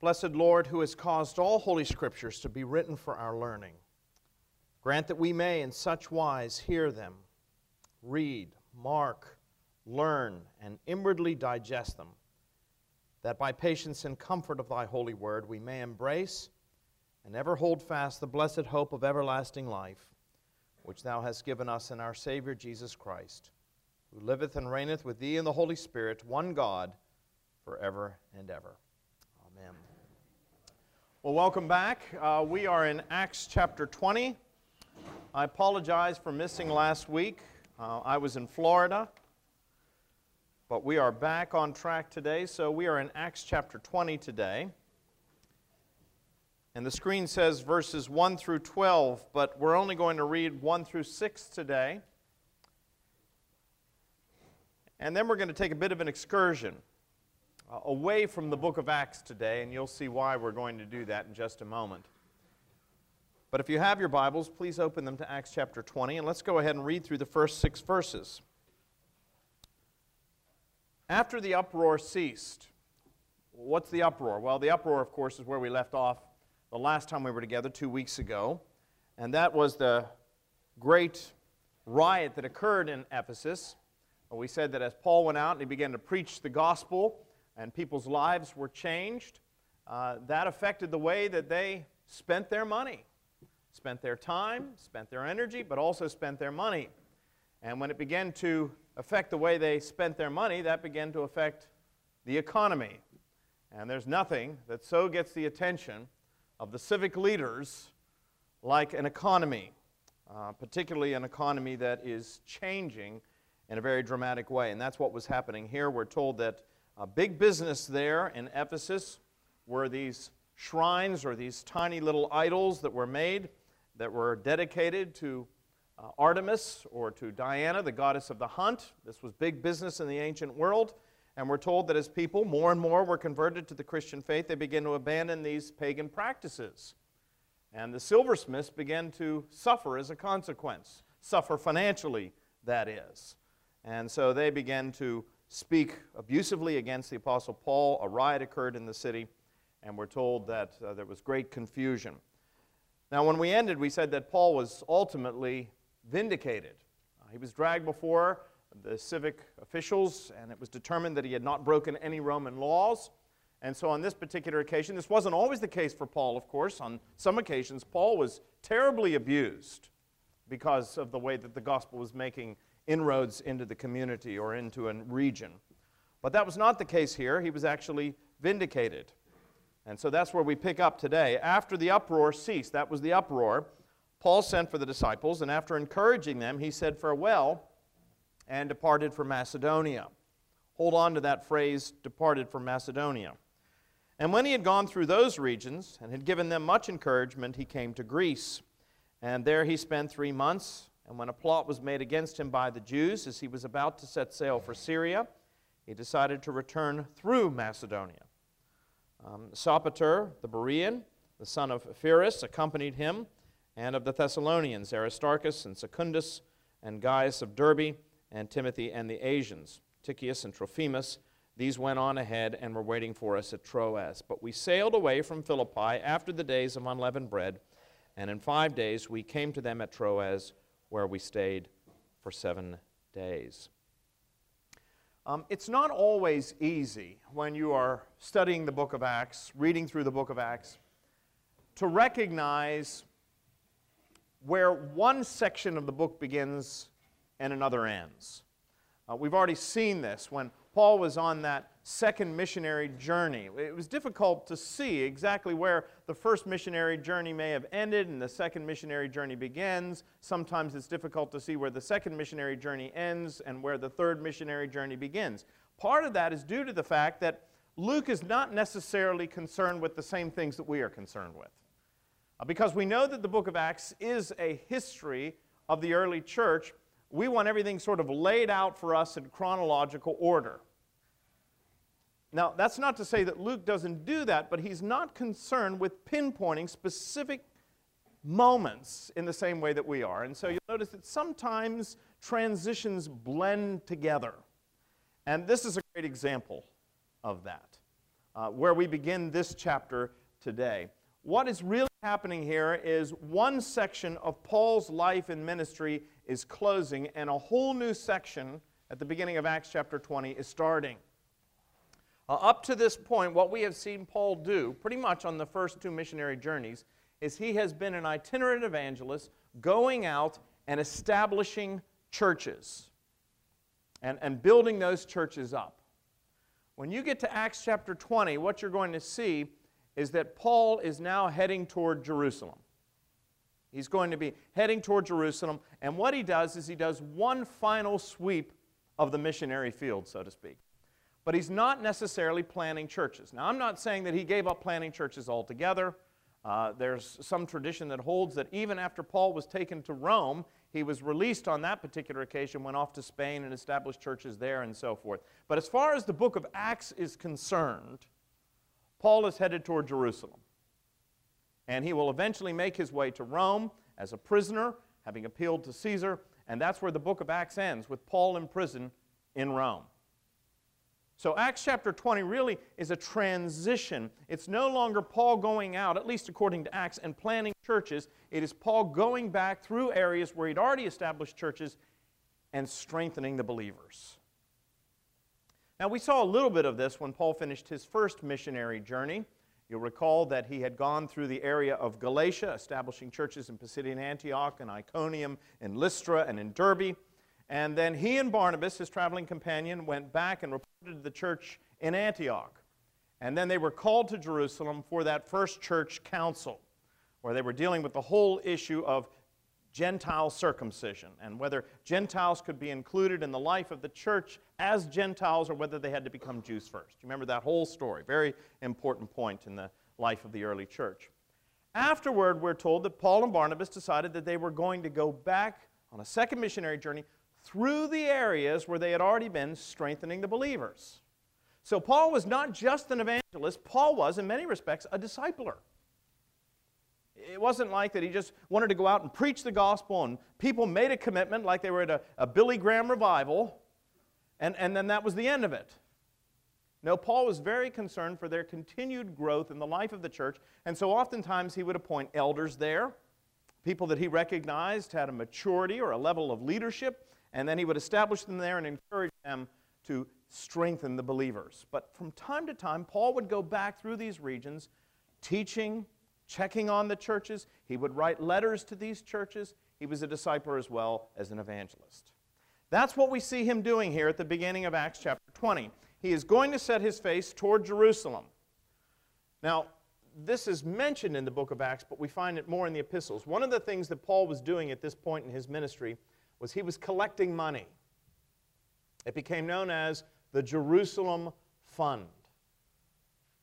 Blessed Lord, who has caused all holy scriptures to be written for our learning, grant that we may in such wise hear them, read, mark, learn, and inwardly digest them, that by patience and comfort of thy holy word we may embrace and ever hold fast the blessed hope of everlasting life, which thou hast given us in our Savior Jesus Christ, who liveth and reigneth with thee in the Holy Spirit, one God, forever and ever. Well, welcome back. Uh, we are in Acts chapter 20. I apologize for missing last week. Uh, I was in Florida, but we are back on track today. So we are in Acts chapter 20 today. And the screen says verses 1 through 12, but we're only going to read 1 through 6 today. And then we're going to take a bit of an excursion uh, away from the book of Acts today, and you'll see why we're going to do that in just a moment. But if you have your Bibles, please open them to Acts chapter 20, and let's go ahead and read through the first six verses. After the uproar ceased, what's the uproar? Well, the uproar, of course, is where we left off the last time we were together, two weeks ago, and that was the great riot that occurred in Ephesus. We said that as Paul went out and he began to preach the gospel, and people's lives were changed, uh, that affected the way that they spent their money, spent their time, spent their energy, but also spent their money. And when it began to affect the way they spent their money, that began to affect the economy. And there's nothing that so gets the attention of the civic leaders like an economy, uh, particularly an economy that is changing in a very dramatic way. And that's what was happening here. We're told that a big business there in Ephesus were these shrines or these tiny little idols that were made that were dedicated to uh, Artemis or to Diana, the goddess of the hunt. This was big business in the ancient world. And we're told that as people more and more were converted to the Christian faith, they began to abandon these pagan practices. And the silversmiths began to suffer as a consequence, suffer financially, that is. And so they began to speak abusively against the Apostle Paul. A riot occurred in the city, and we're told that uh, there was great confusion. Now, when we ended, we said that Paul was ultimately vindicated. Uh, he was dragged before the civic officials, and it was determined that he had not broken any Roman laws. And so, on this particular occasion, this wasn't always the case for Paul, of course. On some occasions, Paul was terribly abused because of the way that the gospel was making inroads into the community or into a region. But that was not the case here. He was actually vindicated. And so that's where we pick up today. After the uproar ceased, that was the uproar, Paul sent for the disciples, and after encouraging them, he said farewell and departed for Macedonia. Hold on to that phrase, departed for Macedonia. And when he had gone through those regions and had given them much encouragement, he came to Greece. And there he spent three months and when a plot was made against him by the Jews as he was about to set sail for Syria, he decided to return through Macedonia. Um, Sopater, the Berean, the son of Pyrrhus, accompanied him, and of the Thessalonians, Aristarchus and Secundus, and Gaius of Derbe, and Timothy and the Asians, Tychicus and Trophimus. These went on ahead and were waiting for us at Troas. But we sailed away from Philippi after the days of unleavened bread, and in five days we came to them at Troas where we stayed for seven days. Um, it's not always easy when you are studying the book of Acts, reading through the book of Acts, to recognize where one section of the book begins and another ends. Uh, we've already seen this when Paul was on that second missionary journey. It was difficult to see exactly where the first missionary journey may have ended and the second missionary journey begins. Sometimes it's difficult to see where the second missionary journey ends and where the third missionary journey begins. Part of that is due to the fact that Luke is not necessarily concerned with the same things that we are concerned with. Uh, because we know that the book of Acts is a history of the early church, we want everything sort of laid out for us in chronological order. Now, that's not to say that Luke doesn't do that, but he's not concerned with pinpointing specific moments in the same way that we are. And so you'll notice that sometimes transitions blend together. And this is a great example of that. uh, where we begin this chapter today. What is really happening here is one section of Paul's life and ministry is closing, and a whole new section at the beginning of Acts chapter 20 is starting. Uh, up to this point, what we have seen Paul do, pretty much on the first two missionary journeys, is he has been an itinerant evangelist going out and establishing churches and, and building those churches up. When you get to Acts chapter 20, what you're going to see is that Paul is now heading toward Jerusalem. He's going to be heading toward Jerusalem, and what he does is he does one final sweep of the missionary field, so to speak. But he's not necessarily planning churches. Now, I'm not saying that he gave up planning churches altogether. Uh, there's some tradition that holds that even after Paul was taken to Rome, he was released on that particular occasion, went off to Spain and established churches there and so forth. But as far as the book of Acts is concerned, Paul is headed toward Jerusalem. And he will eventually make his way to Rome as a prisoner, having appealed to Caesar. And that's where the book of Acts ends, with Paul in prison in Rome. So, Acts chapter 20 really is a transition. It's no longer Paul going out, at least according to Acts, and planning churches. It is Paul going back through areas where he'd already established churches and strengthening the believers. Now, we saw a little bit of this when Paul finished his first missionary journey. You'll recall that he had gone through the area of Galatia, establishing churches in Pisidian Antioch and Iconium and Lystra and in Derbe. And then he and Barnabas, his traveling companion, went back and reported to the church in Antioch. And then they were called to Jerusalem for that first church council, where they were dealing with the whole issue of Gentile circumcision and whether Gentiles could be included in the life of the church as Gentiles or whether they had to become Jews first. You remember that whole story, very important point in the life of the early church. Afterward, we're told that Paul and Barnabas decided that they were going to go back on a second missionary journey through the areas where they had already been strengthening the believers. So Paul was not just an evangelist, Paul was, in many respects, a discipler. It wasn't like that he just wanted to go out and preach the gospel and people made a commitment like they were at a, a Billy Graham revival and, and then that was the end of it. No, Paul was very concerned for their continued growth in the life of the church, and so oftentimes he would appoint elders there, people that he recognized had a maturity or a level of leadership, and then he would establish them there and encourage them to strengthen the believers. But from time to time, Paul would go back through these regions teaching, checking on the churches. He would write letters to these churches. He was a discipler as well as an evangelist. That's what we see him doing here at the beginning of Acts chapter 20. He is going to set his face toward Jerusalem. Now, this is mentioned in the book of Acts, but we find it more in the epistles. One of the things that Paul was doing at this point in his ministry was he was collecting money. It became known as the Jerusalem Fund.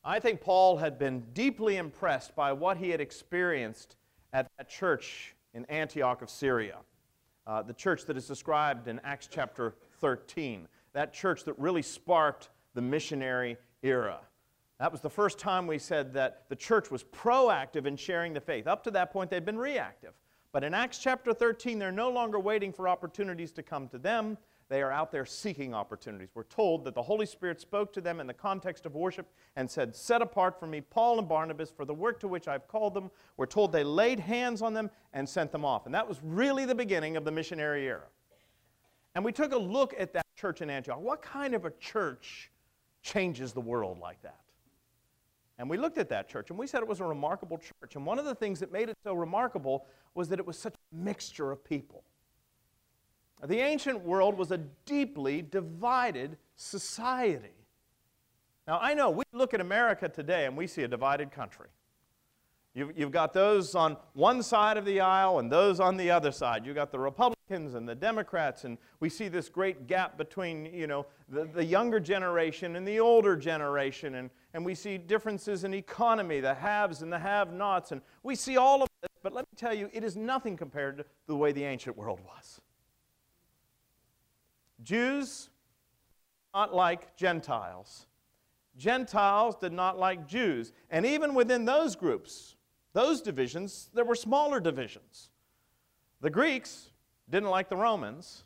I think Paul had been deeply impressed by what he had experienced at that church in Antioch of Syria, uh, the church that is described in Acts chapter 13, that church that really sparked the missionary era. That was the first time we said that the church was proactive in sharing the faith. Up to that point, they'd been reactive. But in Acts chapter 13, they're no longer waiting for opportunities to come to them. They are out there seeking opportunities. We're told that the Holy Spirit spoke to them in the context of worship and said, Set apart for me Paul and Barnabas for the work to which I've called them. We're told they laid hands on them and sent them off. And that was really the beginning of the missionary era. And we took a look at that church in Antioch. What kind of a church changes the world like that? And we looked at that church and we said it was a remarkable church. And one of the things that made it so remarkable was that it was such a mixture of people. The ancient world was a deeply divided society. Now, I know we look at America today and we see a divided country. You've, got those on one side of the aisle and those on the other side. You've got the Republicans and the Democrats, and we see this great gap between, you know, the, the younger generation and the older generation, and, and we see differences in economy, the haves and the have-nots, and we see all of this, but let me tell you, it is nothing compared to the way the ancient world was. Jews not like Gentiles. Gentiles did not like Jews. And even within those groups, those divisions, there were smaller divisions. The Greeks didn't like the Romans.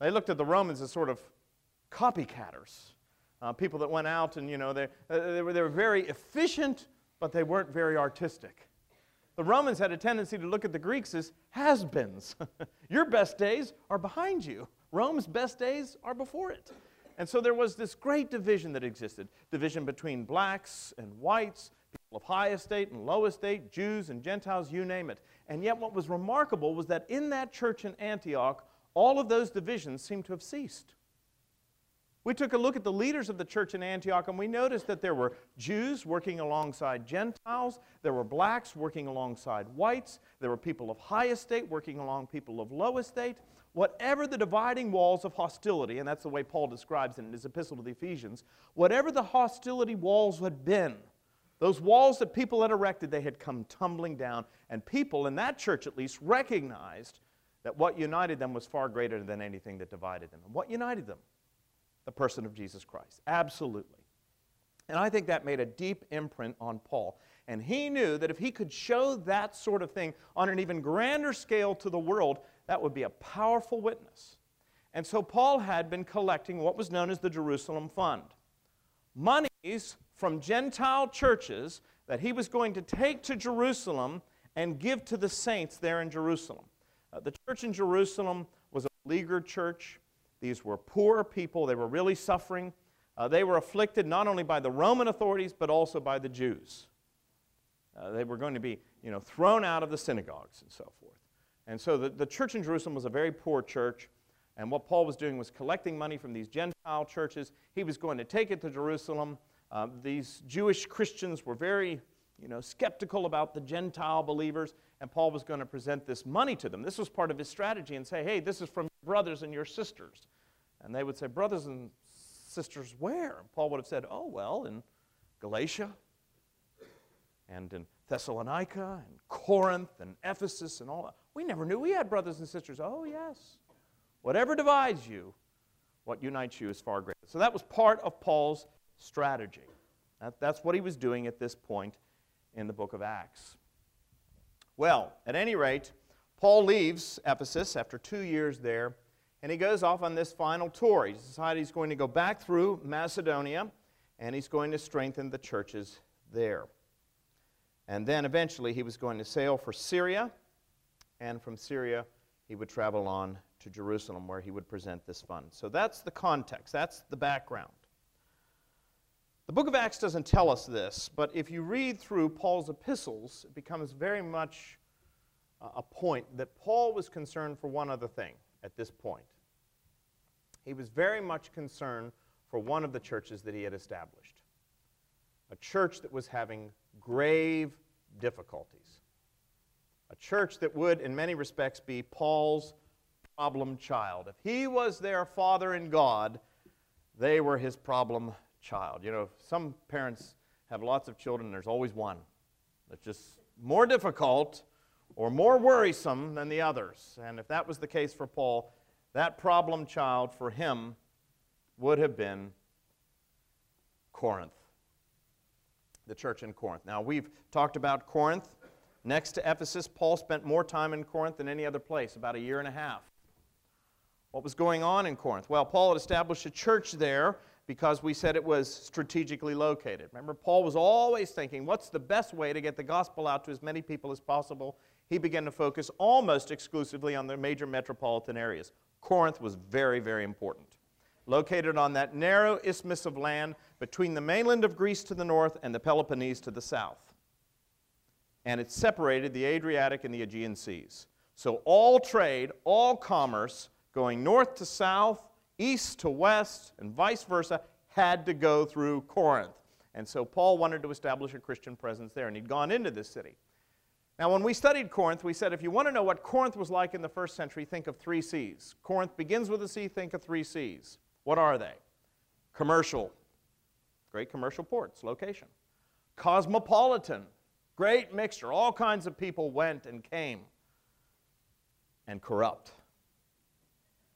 They looked at the Romans as sort of copycatters. Uh, people that went out and, you know, they, uh, they, were, they were very efficient, but they weren't very artistic. The Romans had a tendency to look at the Greeks as has beens. Your best days are behind you, Rome's best days are before it. And so there was this great division that existed division between blacks and whites, people of high estate and low estate, Jews and Gentiles, you name it. And yet, what was remarkable was that in that church in Antioch, all of those divisions seemed to have ceased. We took a look at the leaders of the church in Antioch and we noticed that there were Jews working alongside Gentiles, there were blacks working alongside whites, there were people of high estate working along people of low estate. Whatever the dividing walls of hostility, and that's the way Paul describes it in his epistle to the Ephesians, whatever the hostility walls had been, those walls that people had erected, they had come tumbling down, and people in that church at least recognized that what united them was far greater than anything that divided them. And what united them? The person of Jesus Christ. Absolutely. And I think that made a deep imprint on Paul. And he knew that if he could show that sort of thing on an even grander scale to the world, that would be a powerful witness. And so Paul had been collecting what was known as the Jerusalem Fund monies from Gentile churches that he was going to take to Jerusalem and give to the saints there in Jerusalem. Uh, the church in Jerusalem was a beleaguered church. These were poor people. They were really suffering. Uh, they were afflicted not only by the Roman authorities, but also by the Jews. Uh, they were going to be you know, thrown out of the synagogues and so forth. And so the, the church in Jerusalem was a very poor church. And what Paul was doing was collecting money from these Gentile churches. He was going to take it to Jerusalem. Uh, these Jewish Christians were very you know, skeptical about the Gentile believers, and Paul was going to present this money to them. This was part of his strategy and say, hey, this is from your brothers and your sisters. And they would say, Brothers and sisters, where? And Paul would have said, Oh, well, in Galatia and in Thessalonica and Corinth and Ephesus and all that. We never knew we had brothers and sisters. Oh, yes. Whatever divides you, what unites you is far greater. So that was part of Paul's strategy. That, that's what he was doing at this point in the book of Acts. Well, at any rate, Paul leaves Ephesus after two years there and he goes off on this final tour. He's decided he's going to go back through Macedonia and he's going to strengthen the churches there. And then eventually he was going to sail for Syria, and from Syria he would travel on to Jerusalem where he would present this fund. So that's the context, that's the background. The book of Acts doesn't tell us this, but if you read through Paul's epistles, it becomes very much a point that Paul was concerned for one other thing at this point he was very much concerned for one of the churches that he had established, a church that was having grave difficulties, a church that would, in many respects, be Paul's problem child. If he was their father in God, they were his problem child. You know, some parents have lots of children, there's always one that's just more difficult or more worrisome than the others. And if that was the case for Paul, that problem child for him would have been Corinth, the church in Corinth. Now, we've talked about Corinth. Next to Ephesus, Paul spent more time in Corinth than any other place, about a year and a half. What was going on in Corinth? Well, Paul had established a church there because we said it was strategically located. Remember, Paul was always thinking, what's the best way to get the gospel out to as many people as possible? He began to focus almost exclusively on the major metropolitan areas. Corinth was very, very important. Located on that narrow isthmus of land between the mainland of Greece to the north and the Peloponnese to the south. And it separated the Adriatic and the Aegean seas. So all trade, all commerce, going north to south, east to west, and vice versa, had to go through Corinth. And so Paul wanted to establish a Christian presence there, and he'd gone into this city. Now, when we studied Corinth, we said if you want to know what Corinth was like in the first century, think of three C's. Corinth begins with a C, think of three C's. What are they? Commercial, great commercial ports, location. Cosmopolitan, great mixture, all kinds of people went and came. And corrupt.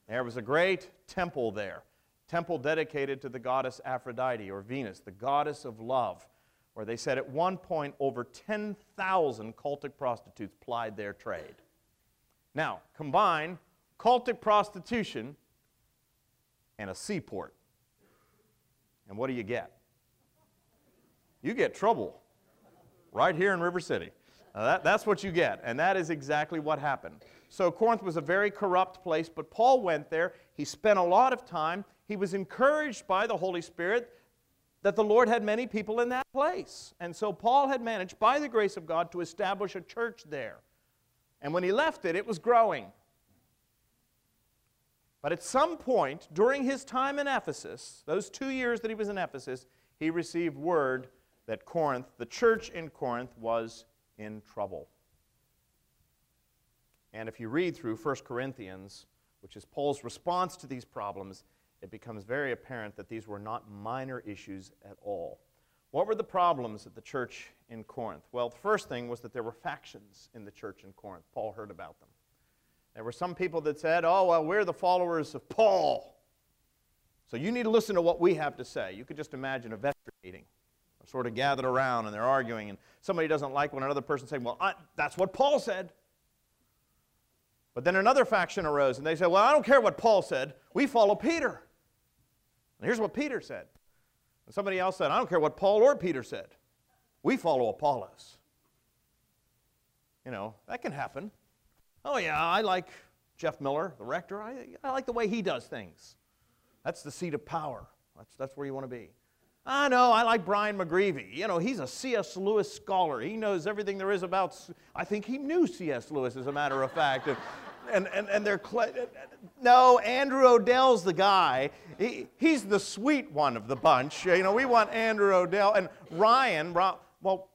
There was a great temple there, temple dedicated to the goddess Aphrodite or Venus, the goddess of love where they said at one point over 10,000 cultic prostitutes plied their trade. Now, combine cultic prostitution and a seaport. And what do you get? You get trouble right here in River City. that, that's what you get, and that is exactly what happened. So, Corinth was a very corrupt place, but Paul went there. He spent a lot of time. He was encouraged by the Holy Spirit that the Lord had many people in that place. And so, Paul had managed, by the grace of God, to establish a church there. And when he left it, it was growing. But at some point during his time in Ephesus, those two years that he was in Ephesus, he received word that Corinth, the church in Corinth, was in trouble. And if you read through 1 Corinthians, which is Paul's response to these problems, it becomes very apparent that these were not minor issues at all. What were the problems at the church in Corinth? Well, the first thing was that there were factions in the church in Corinth. Paul heard about them. There were some people that said, oh, well, we're the followers of Paul. So you need to listen to what we have to say. You could just imagine a vestry meeting, sort of gathered around and they're arguing, and somebody doesn't like when another person saying, well, I, that's what Paul said. But then another faction arose and they said, well, I don't care what Paul said. We follow Peter. And here's what Peter said. And somebody else said, I don't care what Paul or Peter said. We follow Apollos. You know, that can happen. Oh, yeah, I like Jeff Miller, the rector. I, I like the way he does things. That's the seat of power. That's, that's where you want to be. I know, I like Brian McGreevy. You know, he's a C.S. Lewis scholar. He knows everything there is about. I think he knew C.S. Lewis, as a matter of fact. And, and, and they're. No, Andrew Odell's the guy. He, he's the sweet one of the bunch. You know, we want Andrew Odell. And Ryan, well,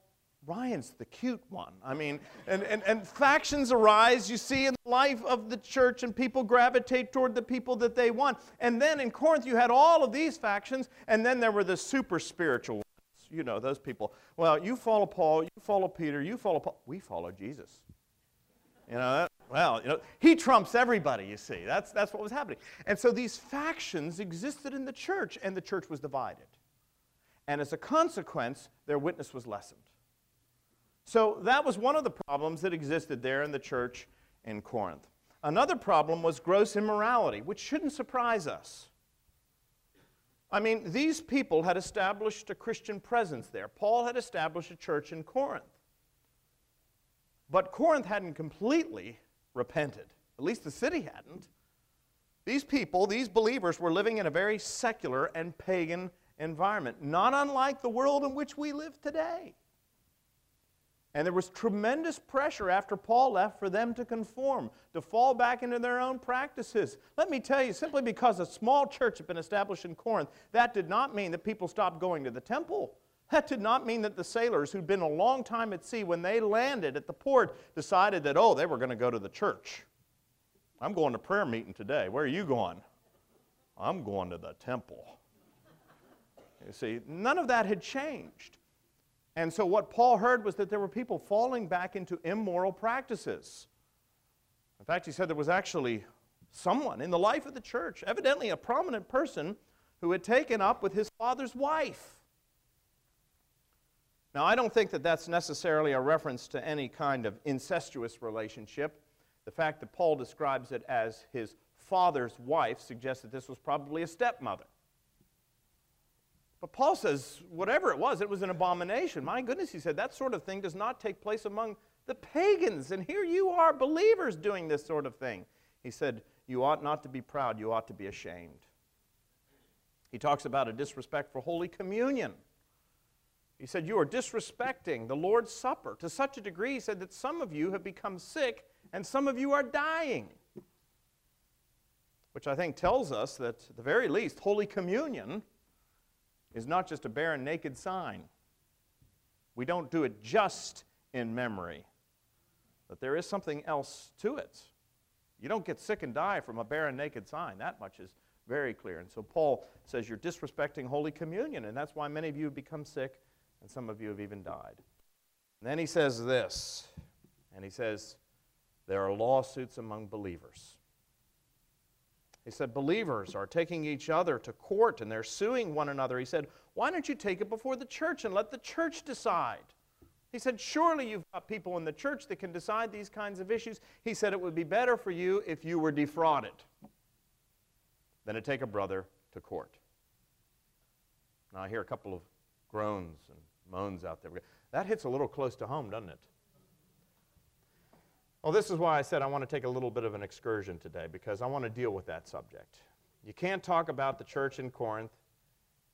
Ryan's the cute one. I mean, and, and, and factions arise, you see, in the life of the church, and people gravitate toward the people that they want. And then in Corinth, you had all of these factions, and then there were the super spiritual ones. You know, those people. Well, you follow Paul, you follow Peter, you follow Paul. We follow Jesus. You know, that, well, you know, he trumps everybody, you see. That's, that's what was happening. And so these factions existed in the church, and the church was divided. And as a consequence, their witness was lessened. So that was one of the problems that existed there in the church in Corinth. Another problem was gross immorality, which shouldn't surprise us. I mean, these people had established a Christian presence there. Paul had established a church in Corinth. But Corinth hadn't completely repented. At least the city hadn't. These people, these believers, were living in a very secular and pagan environment, not unlike the world in which we live today. And there was tremendous pressure after Paul left for them to conform, to fall back into their own practices. Let me tell you, simply because a small church had been established in Corinth, that did not mean that people stopped going to the temple. That did not mean that the sailors who'd been a long time at sea, when they landed at the port, decided that, oh, they were going to go to the church. I'm going to prayer meeting today. Where are you going? I'm going to the temple. You see, none of that had changed. And so what Paul heard was that there were people falling back into immoral practices. In fact, he said there was actually someone in the life of the church, evidently a prominent person, who had taken up with his father's wife. Now, I don't think that that's necessarily a reference to any kind of incestuous relationship. The fact that Paul describes it as his father's wife suggests that this was probably a stepmother. But Paul says, whatever it was, it was an abomination. My goodness, he said, that sort of thing does not take place among the pagans. And here you are, believers, doing this sort of thing. He said, You ought not to be proud, you ought to be ashamed. He talks about a disrespect for Holy Communion. He said, You are disrespecting the Lord's Supper to such a degree, he said, that some of you have become sick and some of you are dying. Which I think tells us that, at the very least, Holy Communion is not just a barren, naked sign. We don't do it just in memory, but there is something else to it. You don't get sick and die from a barren, naked sign. That much is very clear. And so Paul says you're disrespecting Holy Communion, and that's why many of you have become sick, and some of you have even died. And then he says this, and he says, there are lawsuits among believers. He said, Believers are taking each other to court and they're suing one another. He said, Why don't you take it before the church and let the church decide? He said, Surely you've got people in the church that can decide these kinds of issues. He said, It would be better for you if you were defrauded than to take a brother to court. Now, I hear a couple of groans and moans out there. That hits a little close to home, doesn't it? Well, this is why I said I want to take a little bit of an excursion today, because I want to deal with that subject. You can't talk about the church in Corinth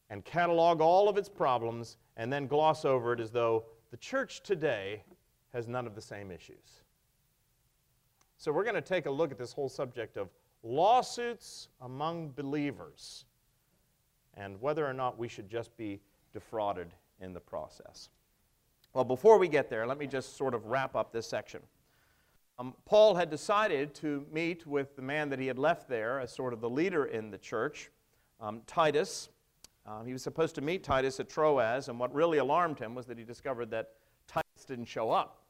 and catalog all of its problems and then gloss over it as though the church today has none of the same issues. So, we're going to take a look at this whole subject of lawsuits among believers and whether or not we should just be defrauded in the process. Well, before we get there, let me just sort of wrap up this section. Um, Paul had decided to meet with the man that he had left there as sort of the leader in the church, um, Titus. Uh, he was supposed to meet Titus at Troas, and what really alarmed him was that he discovered that Titus didn't show up,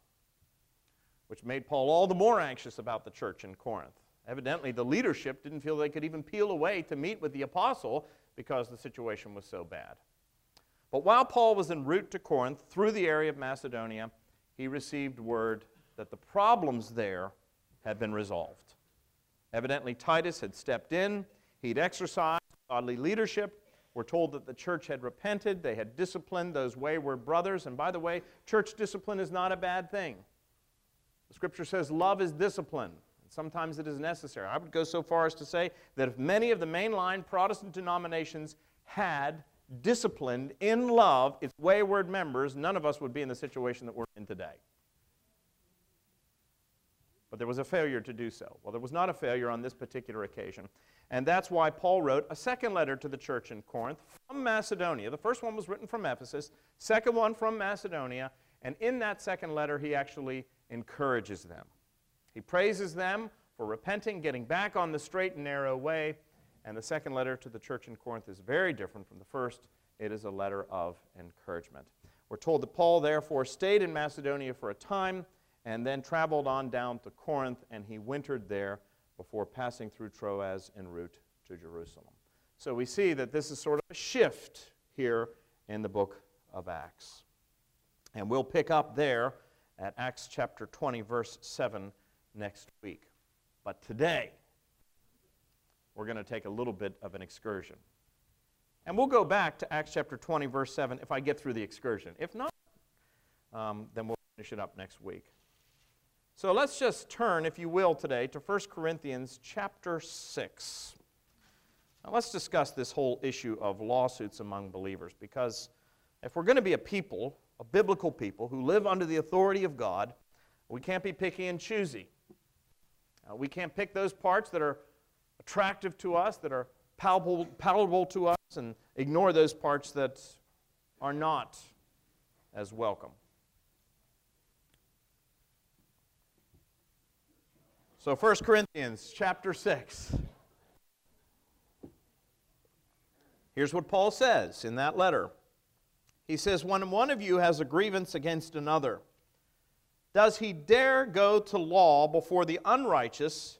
which made Paul all the more anxious about the church in Corinth. Evidently, the leadership didn't feel they could even peel away to meet with the apostle because the situation was so bad. But while Paul was en route to Corinth through the area of Macedonia, he received word that the problems there had been resolved. Evidently, Titus had stepped in, he'd exercised godly leadership. We're told that the church had repented, they had disciplined those wayward brothers. And by the way, church discipline is not a bad thing. The scripture says love is discipline. And Sometimes it is necessary. I would go so far as to say that if many of the mainline Protestant denominations had disciplined in love its wayward members, none of us would be in the situation that we're in today. But there was a failure to do so. Well, there was not a failure on this particular occasion. And that's why Paul wrote a second letter to the church in Corinth from Macedonia. The first one was written from Ephesus, second one from Macedonia. And in that second letter, he actually encourages them. He praises them for repenting, getting back on the straight and narrow way. And the second letter to the church in Corinth is very different from the first. It is a letter of encouragement. We're told that Paul, therefore, stayed in Macedonia for a time and then traveled on down to Corinth, and he wintered there before passing through Troas en route to Jerusalem. So we see that this is sort of a shift here in the book of Acts. And we'll pick up there at Acts chapter 20, verse 7 next week. But today, we're going to take a little bit of an excursion. And we'll go back to Acts chapter 20, verse 7, if I get through the excursion. If not, um, then we'll finish it up next week. So let's just turn, if you will, today to 1 Corinthians chapter 6. Now let's discuss this whole issue of lawsuits among believers because if we're going to be a people, a biblical people who live under the authority of God, we can't be picky and choosy. Uh, we can't pick those parts that are attractive to us, that are palatable, palatable to us, and ignore those parts that are not as welcome. So 1 Corinthians chapter 6. Here's what Paul says in that letter. He says, When one of you has a grievance against another, does he dare go to law before the unrighteous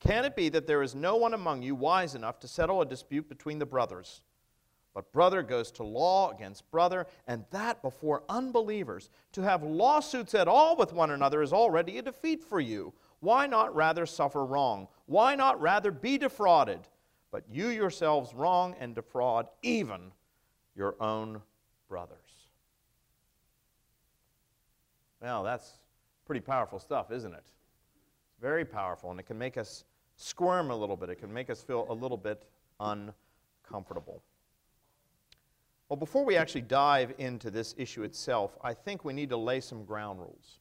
Can it be that there is no one among you wise enough to settle a dispute between the brothers? But brother goes to law against brother, and that before unbelievers. To have lawsuits at all with one another is already a defeat for you. Why not rather suffer wrong? Why not rather be defrauded? But you yourselves wrong and defraud even your own brothers. Well, that's pretty powerful stuff, isn't it? Very powerful, and it can make us squirm a little bit. It can make us feel a little bit uncomfortable. Well, before we actually dive into this issue itself, I think we need to lay some ground rules.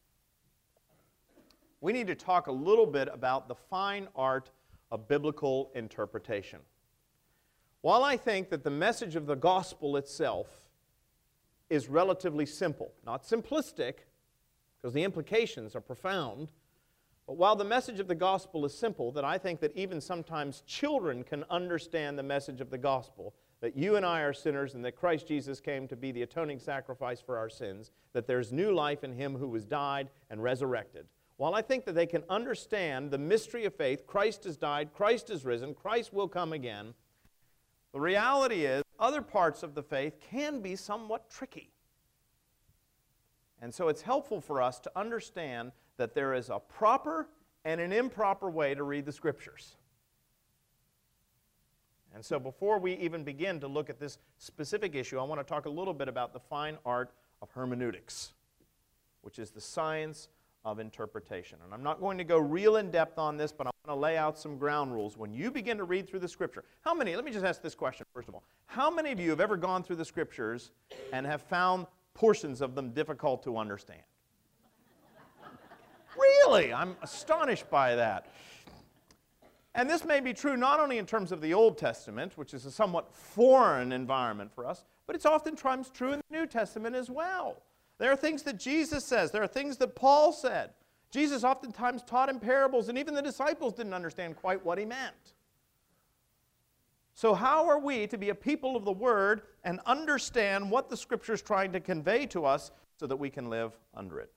We need to talk a little bit about the fine art of biblical interpretation. While I think that the message of the gospel itself is relatively simple, not simplistic, because the implications are profound, but while the message of the gospel is simple, that I think that even sometimes children can understand the message of the gospel, that you and I are sinners and that Christ Jesus came to be the atoning sacrifice for our sins, that there's new life in him who was died and resurrected. While I think that they can understand the mystery of faith, Christ has died, Christ is risen, Christ will come again, the reality is other parts of the faith can be somewhat tricky. And so it's helpful for us to understand that there is a proper and an improper way to read the Scriptures. And so before we even begin to look at this specific issue, I want to talk a little bit about the fine art of hermeneutics, which is the science of interpretation. And I'm not going to go real in depth on this, but I want to lay out some ground rules. When you begin to read through the Scripture, how many, let me just ask this question first of all. How many of you have ever gone through the Scriptures and have found portions of them difficult to understand? Really? I'm astonished by that. And this may be true not only in terms of the Old Testament, which is a somewhat foreign environment for us, but it's oftentimes true in the New Testament as well. There are things that Jesus says, there are things that Paul said. Jesus oftentimes taught in parables, and even the disciples didn't understand quite what he meant. So, how are we to be a people of the Word and understand what the Scripture is trying to convey to us so that we can live under it?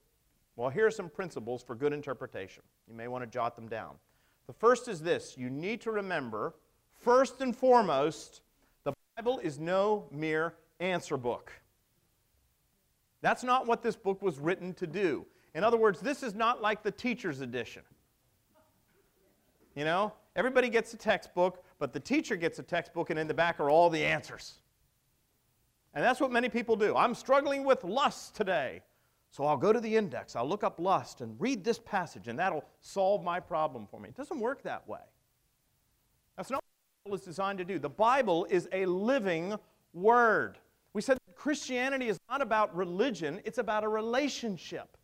Well, here are some principles for good interpretation. You may want to jot them down. The first is this you need to remember, first and foremost, the Bible is no mere answer book. That's not what this book was written to do. In other words, this is not like the teacher's edition. You know, everybody gets a textbook, but the teacher gets a textbook, and in the back are all the answers. And that's what many people do. I'm struggling with lust today. So I'll go to the index, I'll look up lust and read this passage, and that'll solve my problem for me. It doesn't work that way. That's not what the Bible is designed to do. The Bible is a living word. We said Christianity is not about religion, it's about a relationship.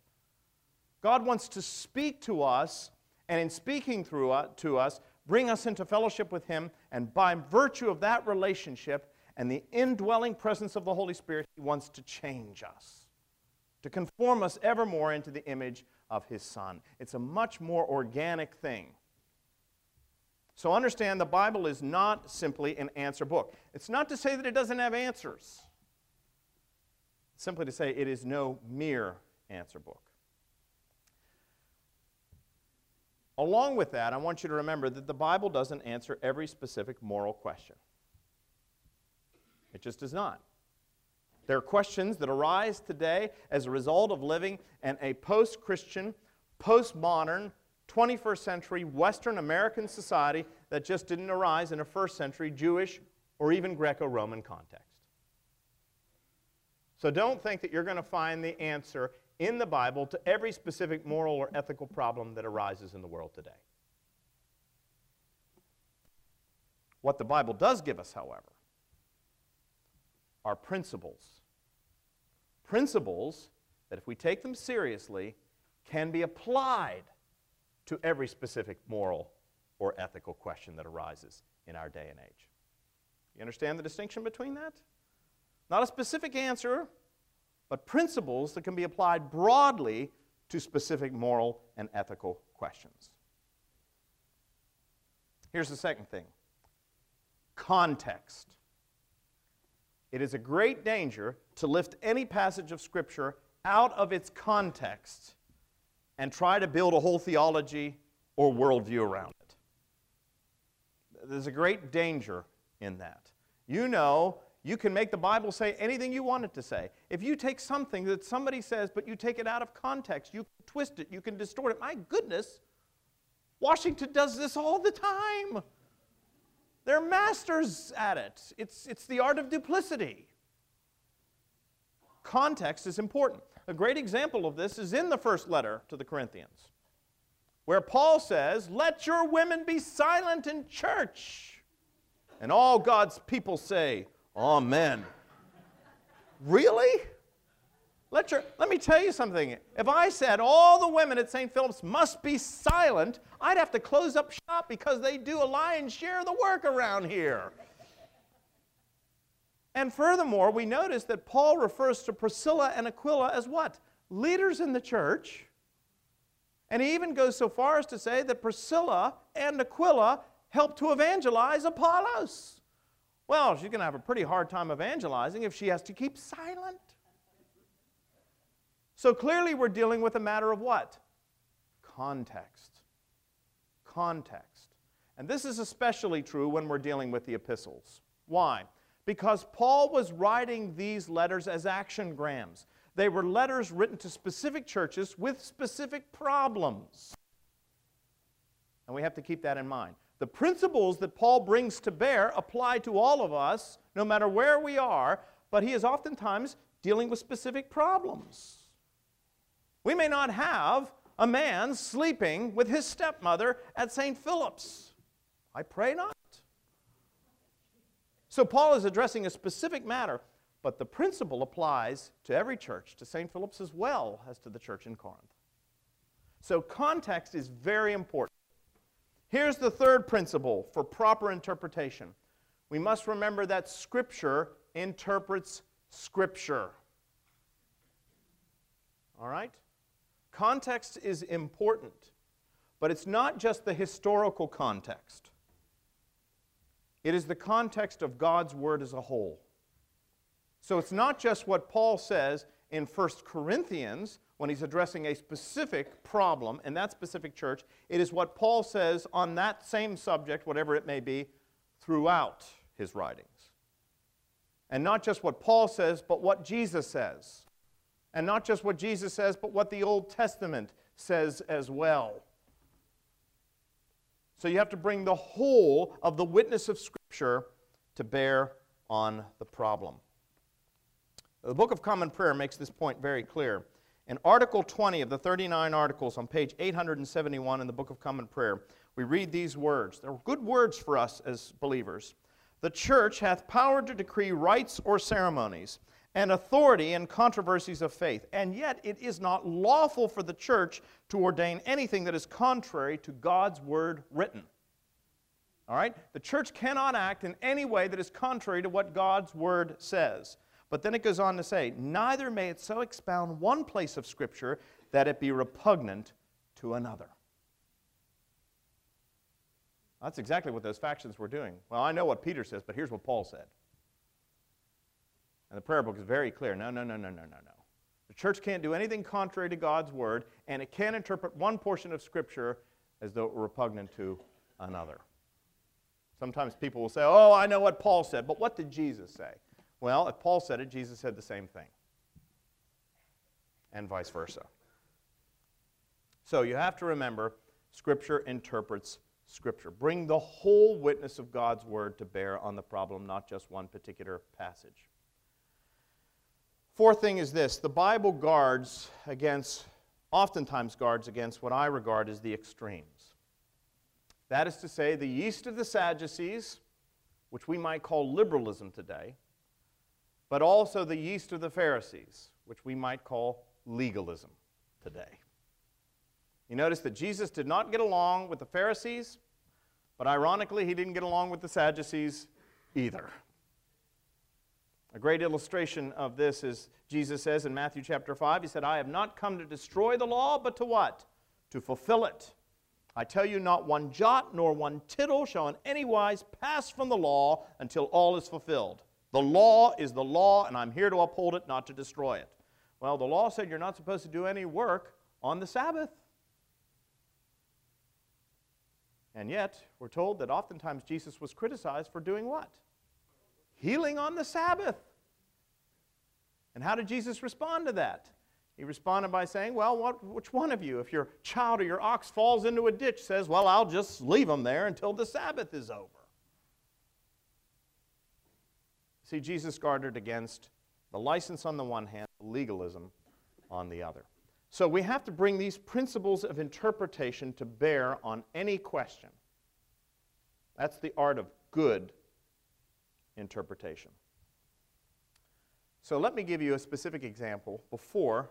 God wants to speak to us, and in speaking through uh, to us, bring us into fellowship with Him, and by virtue of that relationship and the indwelling presence of the Holy Spirit, He wants to change us to conform us ever more into the image of his Son. It's a much more organic thing. So understand the Bible is not simply an answer book. It's not to say that it doesn't have answers, it's simply to say it is no mere answer book. Along with that, I want you to remember that the Bible doesn't answer every specific moral question. It just does not. There are questions that arise today as a result of living in a post Christian, post modern, 21st century Western American society that just didn't arise in a first century Jewish or even Greco Roman context. So don't think that you're going to find the answer in the Bible to every specific moral or ethical problem that arises in the world today. What the Bible does give us, however, are principles principles that, if we take them seriously, can be applied to every specific moral or ethical question that arises in our day and age. You understand the distinction between that? Not a specific answer, but principles that can be applied broadly to specific moral and ethical questions. Here's the second thing context. It is a great danger to lift any passage of Scripture out of its context and try to build a whole theology or worldview around it. There's a great danger in that. You know, you can make the Bible say anything you want it to say. If you take something that somebody says, but you take it out of context, you can twist it, you can distort it. My goodness, Washington does this all the time. They're masters at it. It's, it's the art of duplicity. Context is important. A great example of this is in the first letter to the Corinthians, where Paul says, Let your women be silent in church. And all God's people say, Amen. really? Let, your, let me tell you something. If I said all the women at St. Philip's must be silent, I'd have to close up shop because they do a lion's share of the work around here. And furthermore, we notice that Paul refers to Priscilla and Aquila as what? Leaders in the church. And he even goes so far as to say that Priscilla and Aquila helped to evangelize Apollos. Well, she's going to have a pretty hard time evangelizing if she has to keep silent. So clearly, we're dealing with a matter of what? Context. Context. And this is especially true when we're dealing with the epistles. Why? Because Paul was writing these letters as actiongrams. They were letters written to specific churches with specific problems. And we have to keep that in mind. The principles that Paul brings to bear apply to all of us, no matter where we are, but he is oftentimes dealing with specific problems. We may not have a man sleeping with his stepmother at St. Philip's. I pray not. So, Paul is addressing a specific matter, but the principle applies to every church, to St. Philip's as well as to the church in Corinth. So, context is very important. Here's the third principle for proper interpretation we must remember that Scripture interprets Scripture. All right? Context is important, but it's not just the historical context, it is the context of God's Word as a whole. So it's not just what Paul says in 1 Corinthians when he's addressing a specific problem in that specific church. It is what Paul says on that same subject, whatever it may be, throughout his writings. And not just what Paul says, but what Jesus says. And not just what Jesus says, but what the Old Testament says as well. So you have to bring the whole of the witness of Scripture to bear on the problem. The Book of Common Prayer makes this point very clear. In Article 20 of the 39 articles on page 871 in the Book of Common Prayer, we read these words. They're good words for us as believers. The church hath power to decree rites or ceremonies, and authority in controversies of faith, and yet it is not lawful for the church to ordain anything that is contrary to God's word written. All right? The church cannot act in any way that is contrary to what God's word says. But then it goes on to say, Neither may it so expound one place of Scripture that it be repugnant to another. That's exactly what those factions were doing. Well, I know what Peter says, but here's what Paul said. And the prayer book is very clear. No, no, no, no, no, no, no. The church can't do anything contrary to God's word, and it can't interpret one portion of Scripture as though it were repugnant to another. Sometimes people will say, Oh, I know what Paul said, but what did Jesus say? Well, if Paul said it, Jesus said the same thing, and vice versa. So you have to remember Scripture interprets Scripture. Bring the whole witness of God's Word to bear on the problem, not just one particular passage. Fourth thing is this the Bible guards against, oftentimes guards against what I regard as the extremes. That is to say, the yeast of the Sadducees, which we might call liberalism today, but also the yeast of the Pharisees, which we might call legalism today. You notice that Jesus did not get along with the Pharisees, but ironically, he didn't get along with the Sadducees either. A great illustration of this is Jesus says in Matthew chapter 5, He said, I have not come to destroy the law, but to what? To fulfill it. I tell you, not one jot nor one tittle shall in any wise pass from the law until all is fulfilled. The law is the law, and I'm here to uphold it, not to destroy it. Well, the law said you're not supposed to do any work on the Sabbath. And yet, we're told that oftentimes Jesus was criticized for doing what? Healing on the Sabbath. And how did Jesus respond to that? He responded by saying, Well, what, which one of you, if your child or your ox falls into a ditch, says, Well, I'll just leave them there until the Sabbath is over? See, Jesus guarded against the license on the one hand, legalism on the other. So we have to bring these principles of interpretation to bear on any question. That's the art of good interpretation. So let me give you a specific example before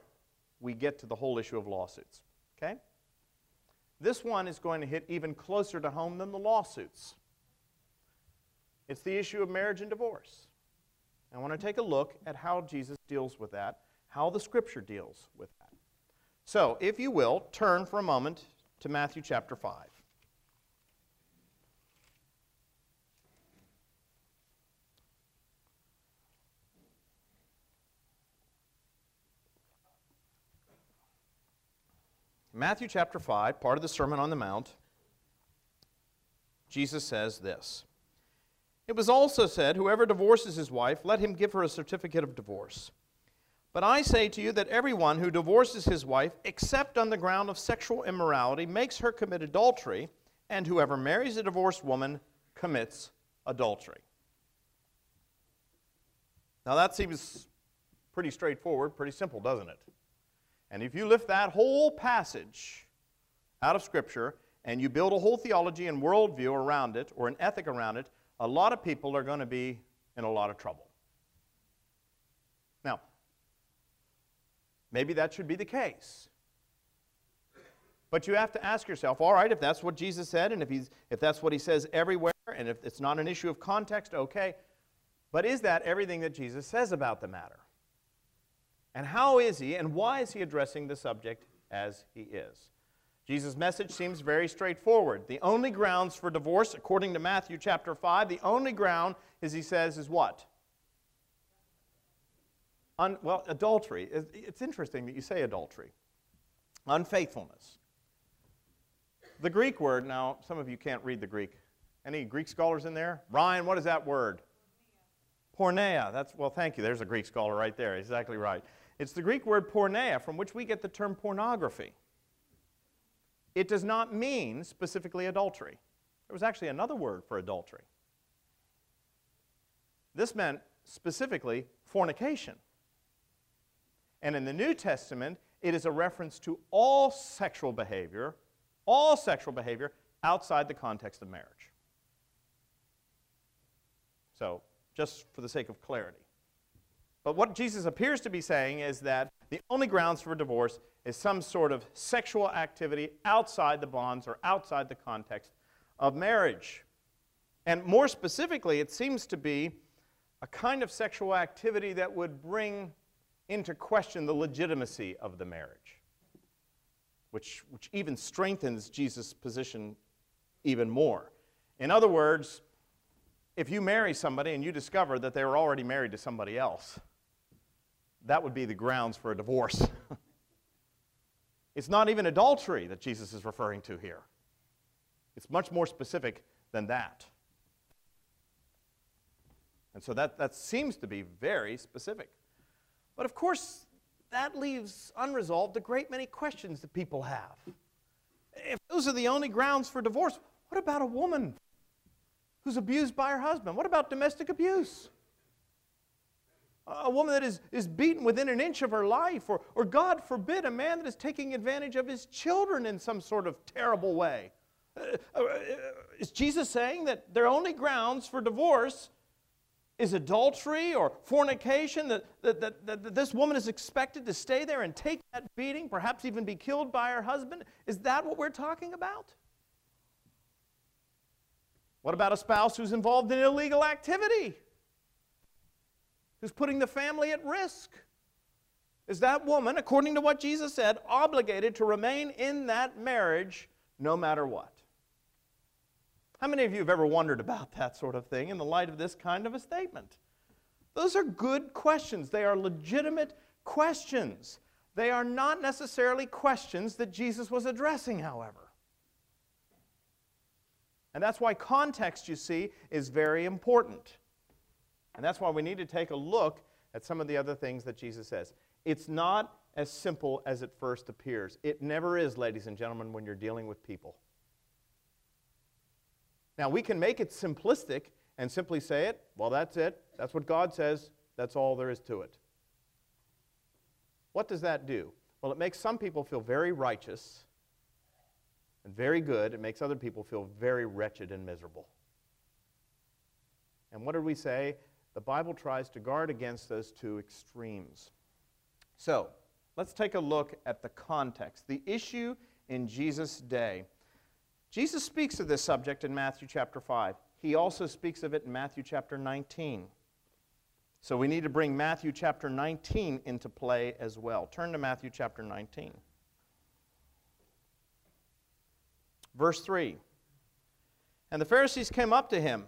we get to the whole issue of lawsuits. Okay? This one is going to hit even closer to home than the lawsuits. It's the issue of marriage and divorce. I want to take a look at how Jesus deals with that, how the Scripture deals with that. So, if you will, turn for a moment to Matthew chapter 5. Matthew chapter 5, part of the Sermon on the Mount, Jesus says this It was also said, Whoever divorces his wife, let him give her a certificate of divorce. But I say to you that everyone who divorces his wife, except on the ground of sexual immorality, makes her commit adultery, and whoever marries a divorced woman commits adultery. Now that seems pretty straightforward, pretty simple, doesn't it? And if you lift that whole passage out of Scripture and you build a whole theology and worldview around it, or an ethic around it, a lot of people are going to be in a lot of trouble. Now, maybe that should be the case. But you have to ask yourself, all right, if that's what Jesus said, and if, he's, if that's what he says everywhere, and if it's not an issue of context, okay. But is that everything that Jesus says about the matter? And how is he, and why is he addressing the subject as he is? Jesus' message seems very straightforward. The only grounds for divorce, according to Matthew chapter 5, the only ground, as he says, is what? Un, well, adultery. It's interesting that you say adultery. Unfaithfulness. The Greek word, now, some of you can't read the Greek. Any Greek scholars in there? Ryan, what is that word? Porneia. That's, well, thank you. There's a Greek scholar right there. Exactly right. It's the Greek word porneia, from which we get the term pornography. It does not mean specifically adultery. There was actually another word for adultery. This meant specifically fornication. And in the New Testament, it is a reference to all sexual behavior, all sexual behavior outside the context of marriage. So, just for the sake of clarity. But what Jesus appears to be saying is that the only grounds for divorce is some sort of sexual activity outside the bonds or outside the context of marriage. And more specifically, it seems to be a kind of sexual activity that would bring into question the legitimacy of the marriage, which, which even strengthens Jesus' position even more. In other words, if you marry somebody and you discover that they were already married to somebody else, that would be the grounds for a divorce. It's not even adultery that Jesus is referring to here. It's much more specific than that. And so that, that seems to be very specific. But of course, that leaves unresolved a great many questions that people have. If those are the only grounds for divorce, what about a woman who's abused by her husband? What about domestic abuse? A woman that is, is beaten within an inch of her life, or, or God forbid, a man that is taking advantage of his children in some sort of terrible way. Uh, uh, is Jesus saying that their only grounds for divorce is adultery or fornication, that, that, that, that, this woman is expected to stay there and take that beating, perhaps even be killed by her husband? Is that what we're talking about? What about a spouse who's involved in illegal activity? Who's putting the family at risk. Is that woman, according to what Jesus said, obligated to remain in that marriage no matter what? How many of you have ever wondered about that sort of thing in the light of this kind of a statement? Those are good questions. They are legitimate questions. They are not necessarily questions that Jesus was addressing, however. And that's why context, you see, is very important. And that's why we need to take a look at some of the other things that Jesus says. It's not as simple as it first appears. It never is, ladies and gentlemen, when you're dealing with people. Now, we can make it simplistic and simply say it, well, that's it. That's what God says. That's all there is to it. What does that do? Well, it makes some people feel very righteous and very good. It makes other people feel very wretched and miserable. And what did we say? The Bible tries to guard against those two extremes. So, let's take a look at the context, the issue in Jesus' day. Jesus speaks of this subject in Matthew chapter 5. He also speaks of it in Matthew chapter 19. So we need to bring Matthew chapter 19 into play as well. Turn to Matthew chapter 19. Verse 3 And the Pharisees came up to him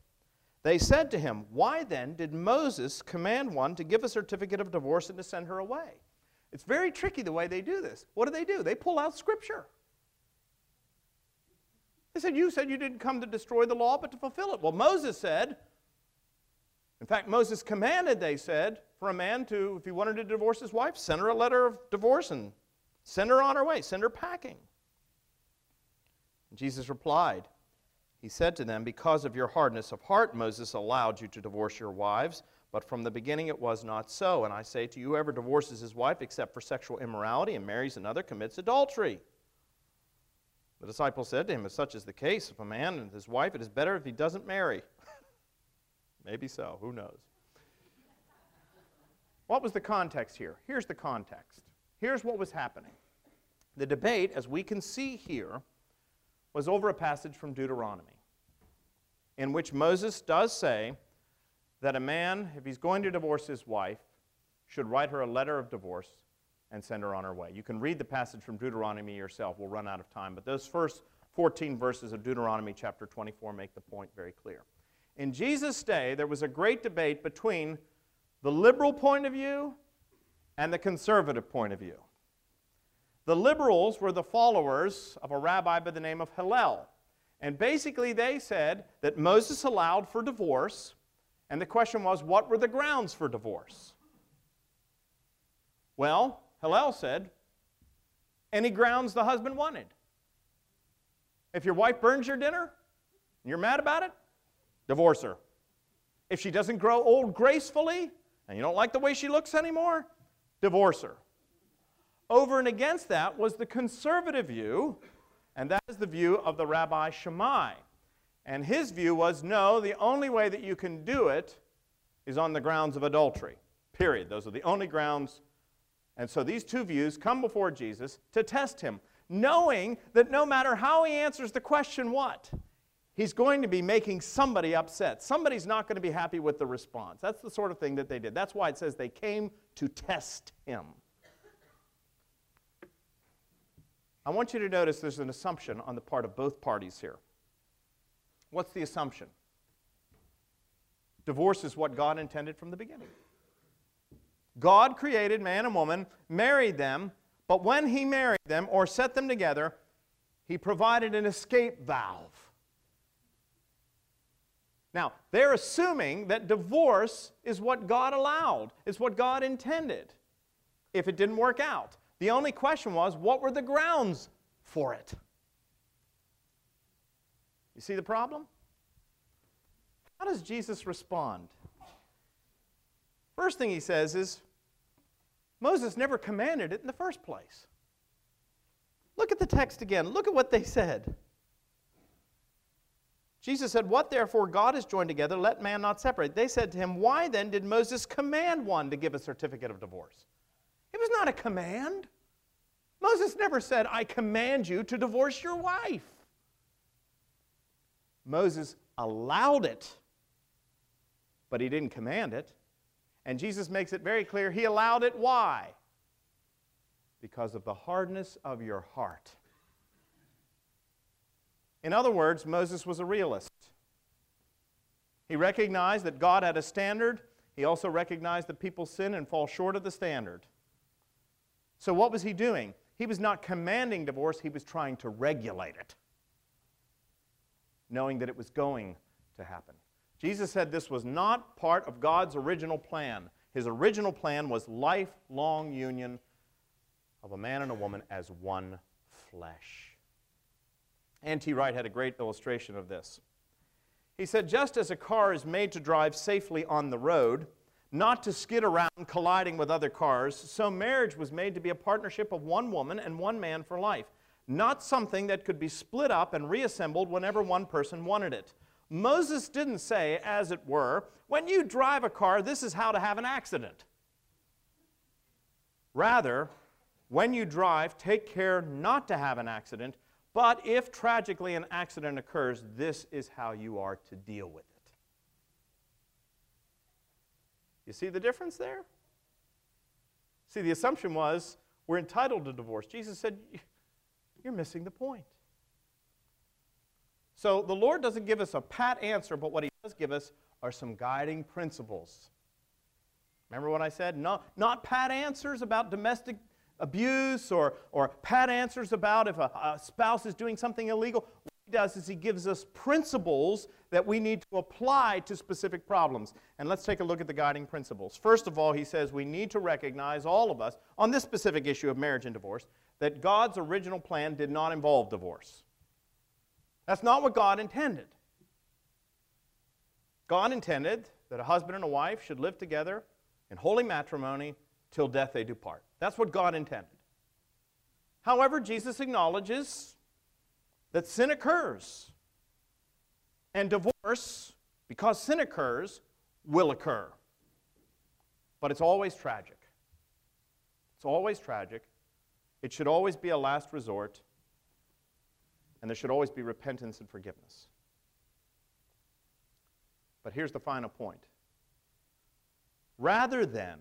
They said to him, Why then did Moses command one to give a certificate of divorce and to send her away? It's very tricky the way they do this. What do they do? They pull out Scripture. They said, You said you didn't come to destroy the law, but to fulfill it. Well, Moses said, in fact, Moses commanded, they said, for a man to, if he wanted to divorce his wife, send her a letter of divorce and send her on her way, send her packing. And Jesus replied, He said to them, Because of your hardness of heart, Moses allowed you to divorce your wives, but from the beginning it was not so. And I say to you, whoever divorces his wife except for sexual immorality and marries another commits adultery. The disciple said to him, If such is the case of a man and his wife, it is better if he doesn't marry. Maybe so, who knows? What was the context here? Here's the context. Here's what was happening. The debate, as we can see here, was over a passage from Deuteronomy in which Moses does say that a man, if he's going to divorce his wife, should write her a letter of divorce and send her on her way. You can read the passage from Deuteronomy yourself. We'll run out of time. But those first 14 verses of Deuteronomy chapter 24 make the point very clear. In Jesus' day, there was a great debate between the liberal point of view and the conservative point of view. The liberals were the followers of a rabbi by the name of Hillel. And basically, they said that Moses allowed for divorce, and the question was, what were the grounds for divorce? Well, Hillel said, any grounds the husband wanted. If your wife burns your dinner and you're mad about it, divorce her. If she doesn't grow old gracefully and you don't like the way she looks anymore, divorce her. Over and against that was the conservative view, and that is the view of the Rabbi Shammai. And his view was no, the only way that you can do it is on the grounds of adultery. Period. Those are the only grounds and so these two views come before Jesus to test him, knowing that no matter how he answers the question, what? He's going to be making somebody upset. Somebody's not going to be happy with the response. That's the sort of thing that they did. That's why it says they came to test him. I want you to notice there's an assumption on the part of both parties here. What's the assumption? Divorce is what God intended from the beginning. God created man and woman, married them, but when He married them or set them together, He provided an escape valve. Now, they're assuming that divorce is what God allowed, is what God intended if it didn't work out. The only question was what were the grounds for it? You see the problem? How does Jesus respond? First thing he says is Moses never commanded it in the first place. Look at the text again. Look at what they said. Jesus said, What therefore God has joined together, let man not separate. They said to him, Why then did Moses command one to give a certificate of divorce? It was not a command. Moses never said, I command you to divorce your wife. Moses allowed it, but he didn't command it. And Jesus makes it very clear he allowed it. Why? Because of the hardness of your heart. In other words, Moses was a realist. He recognized that God had a standard. He also recognized that people sin and fall short of the standard. So, what was he doing? He was not commanding divorce, he was trying to regulate it, knowing that it was going to happen. Jesus said this was not part of God's original plan. His original plan was lifelong union of a man and a woman as one flesh. N.T. Wright had a great illustration of this. He said, Just as a car is made to drive safely on the road, not to skid around colliding with other cars, so marriage was made to be a partnership of one woman and one man for life, not something that could be split up and reassembled whenever one person wanted it. Moses didn't say, as it were, when you drive a car, this is how to have an accident. Rather, when you drive, take care not to have an accident, But if tragically an accident occurs, this is how you are to deal with it. You see the difference there? See, the assumption was we're entitled to divorce. Jesus said, You're missing the point. So the Lord doesn't give us a pat answer, but what He does give us are some guiding principles. Remember what I said? No, not pat answers about domestic abuse or, or pat answers about if a, a spouse is doing something illegal. Does is he gives us principles that we need to apply to specific problems. And let's take a look at the guiding principles. First of all, he says we need to recognize, all of us, on this specific issue of marriage and divorce, that God's original plan did not involve divorce. That's not what God intended. God intended that a husband and a wife should live together in holy matrimony till death they do part. That's what God intended. However, Jesus acknowledges that sin occurs. And divorce, because sin occurs, will occur. But it's always tragic. It's always tragic. It should always be a last resort. And there should always be repentance and forgiveness. But here's the final point. Rather than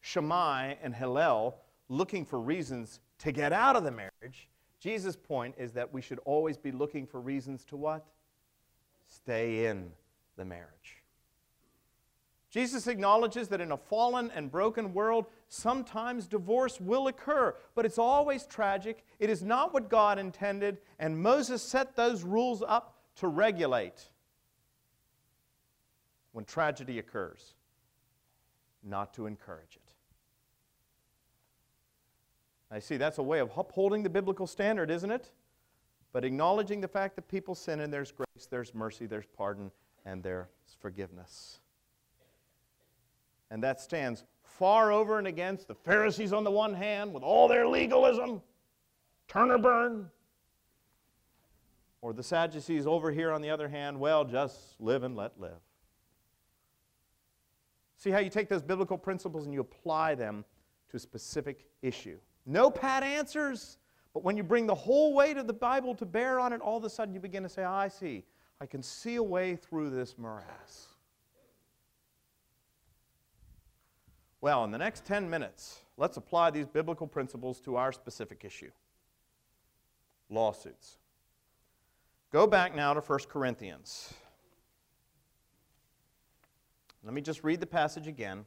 Shammai and Hillel looking for reasons to get out of the marriage, Jesus' point is that we should always be looking for reasons to what? Stay in the marriage. Jesus acknowledges that in a fallen and broken world, sometimes divorce will occur, but it's always tragic. It is not what God intended, and Moses set those rules up to regulate when tragedy occurs, not to encourage it. I see that's a way of upholding the biblical standard, isn't it? But acknowledging the fact that people sin and there's grace, there's mercy, there's pardon, and there's forgiveness. And that stands far over and against the Pharisees on the one hand with all their legalism, turn or burn, or the Sadducees over here on the other hand, well, just live and let live. See how you take those biblical principles and you apply them to a specific issue. No pat answers. But when you bring the whole weight of the Bible to bear on it, all of a sudden you begin to say, oh, I see. I can see a way through this morass. Well, in the next 10 minutes, let's apply these biblical principles to our specific issue lawsuits. Go back now to 1 Corinthians. Let me just read the passage again.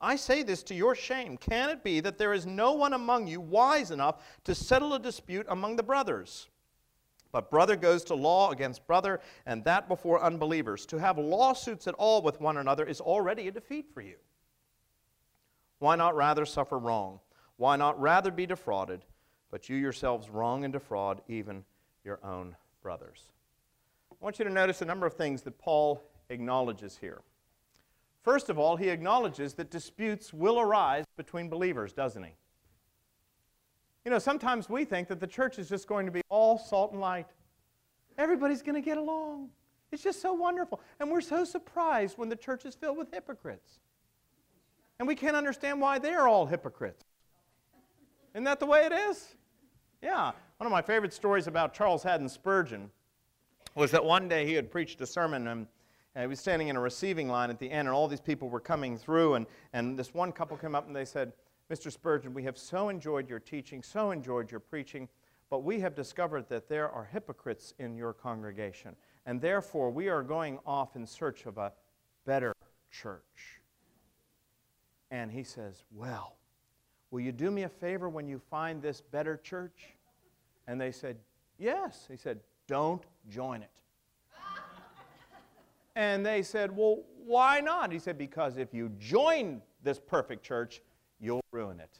I say this to your shame. Can it be that there is no one among you wise enough to settle a dispute among the brothers? But brother goes to law against brother, and that before unbelievers. To have lawsuits at all with one another is already a defeat for you. Why not rather suffer wrong? Why not rather be defrauded? But you yourselves wrong and defraud even your own brothers. I want you to notice a number of things that Paul acknowledges here. First of all, he acknowledges that disputes will arise between believers, doesn't he? You know, sometimes we think that the church is just going to be all salt and light. Everybody's going to get along. It's just so wonderful. And we're so surprised when the church is filled with hypocrites. And we can't understand why they're all hypocrites. Isn't that the way it is? Yeah. One of my favorite stories about Charles Haddon Spurgeon was that one day he had preached a sermon and and he was standing in a receiving line at the end, and all these people were coming through. And, and this one couple came up and they said, Mr. Spurgeon, we have so enjoyed your teaching, so enjoyed your preaching, but we have discovered that there are hypocrites in your congregation. And therefore, we are going off in search of a better church. And he says, Well, will you do me a favor when you find this better church? And they said, Yes. He said, Don't join it. And they said, Well, why not? He said, Because if you join this perfect church, you'll ruin it.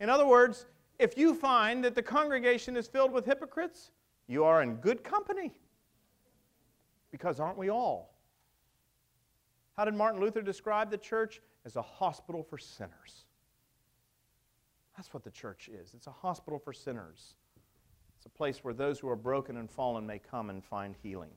In other words, if you find that the congregation is filled with hypocrites, you are in good company. Because aren't we all? How did Martin Luther describe the church? As a hospital for sinners. That's what the church is it's a hospital for sinners. A place where those who are broken and fallen may come and find healing.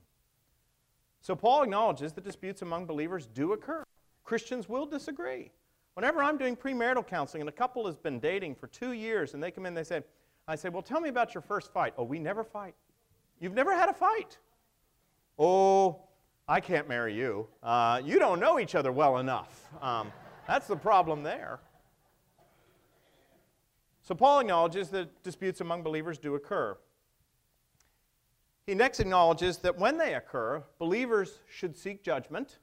So Paul acknowledges that disputes among believers do occur. Christians will disagree. Whenever I'm doing premarital counseling and a couple has been dating for two years and they come in, they say, I say, Well, tell me about your first fight. Oh, we never fight. You've never had a fight. Oh, I can't marry you. Uh, you don't know each other well enough. Um, that's the problem there. So Paul acknowledges that disputes among believers do occur. He next acknowledges that when they occur, believers should seek judgment.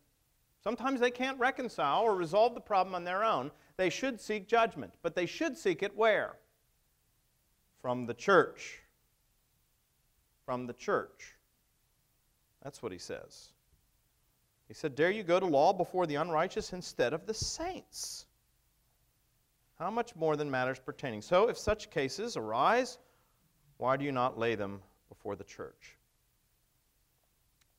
Sometimes they can't reconcile or resolve the problem on their own. They should seek judgment, but they should seek it where? From the church. From the church. That's what he says. He said, Dare you go to law before the unrighteous instead of the saints? How much more than matters pertaining? So, if such cases arise, why do you not lay them before the church?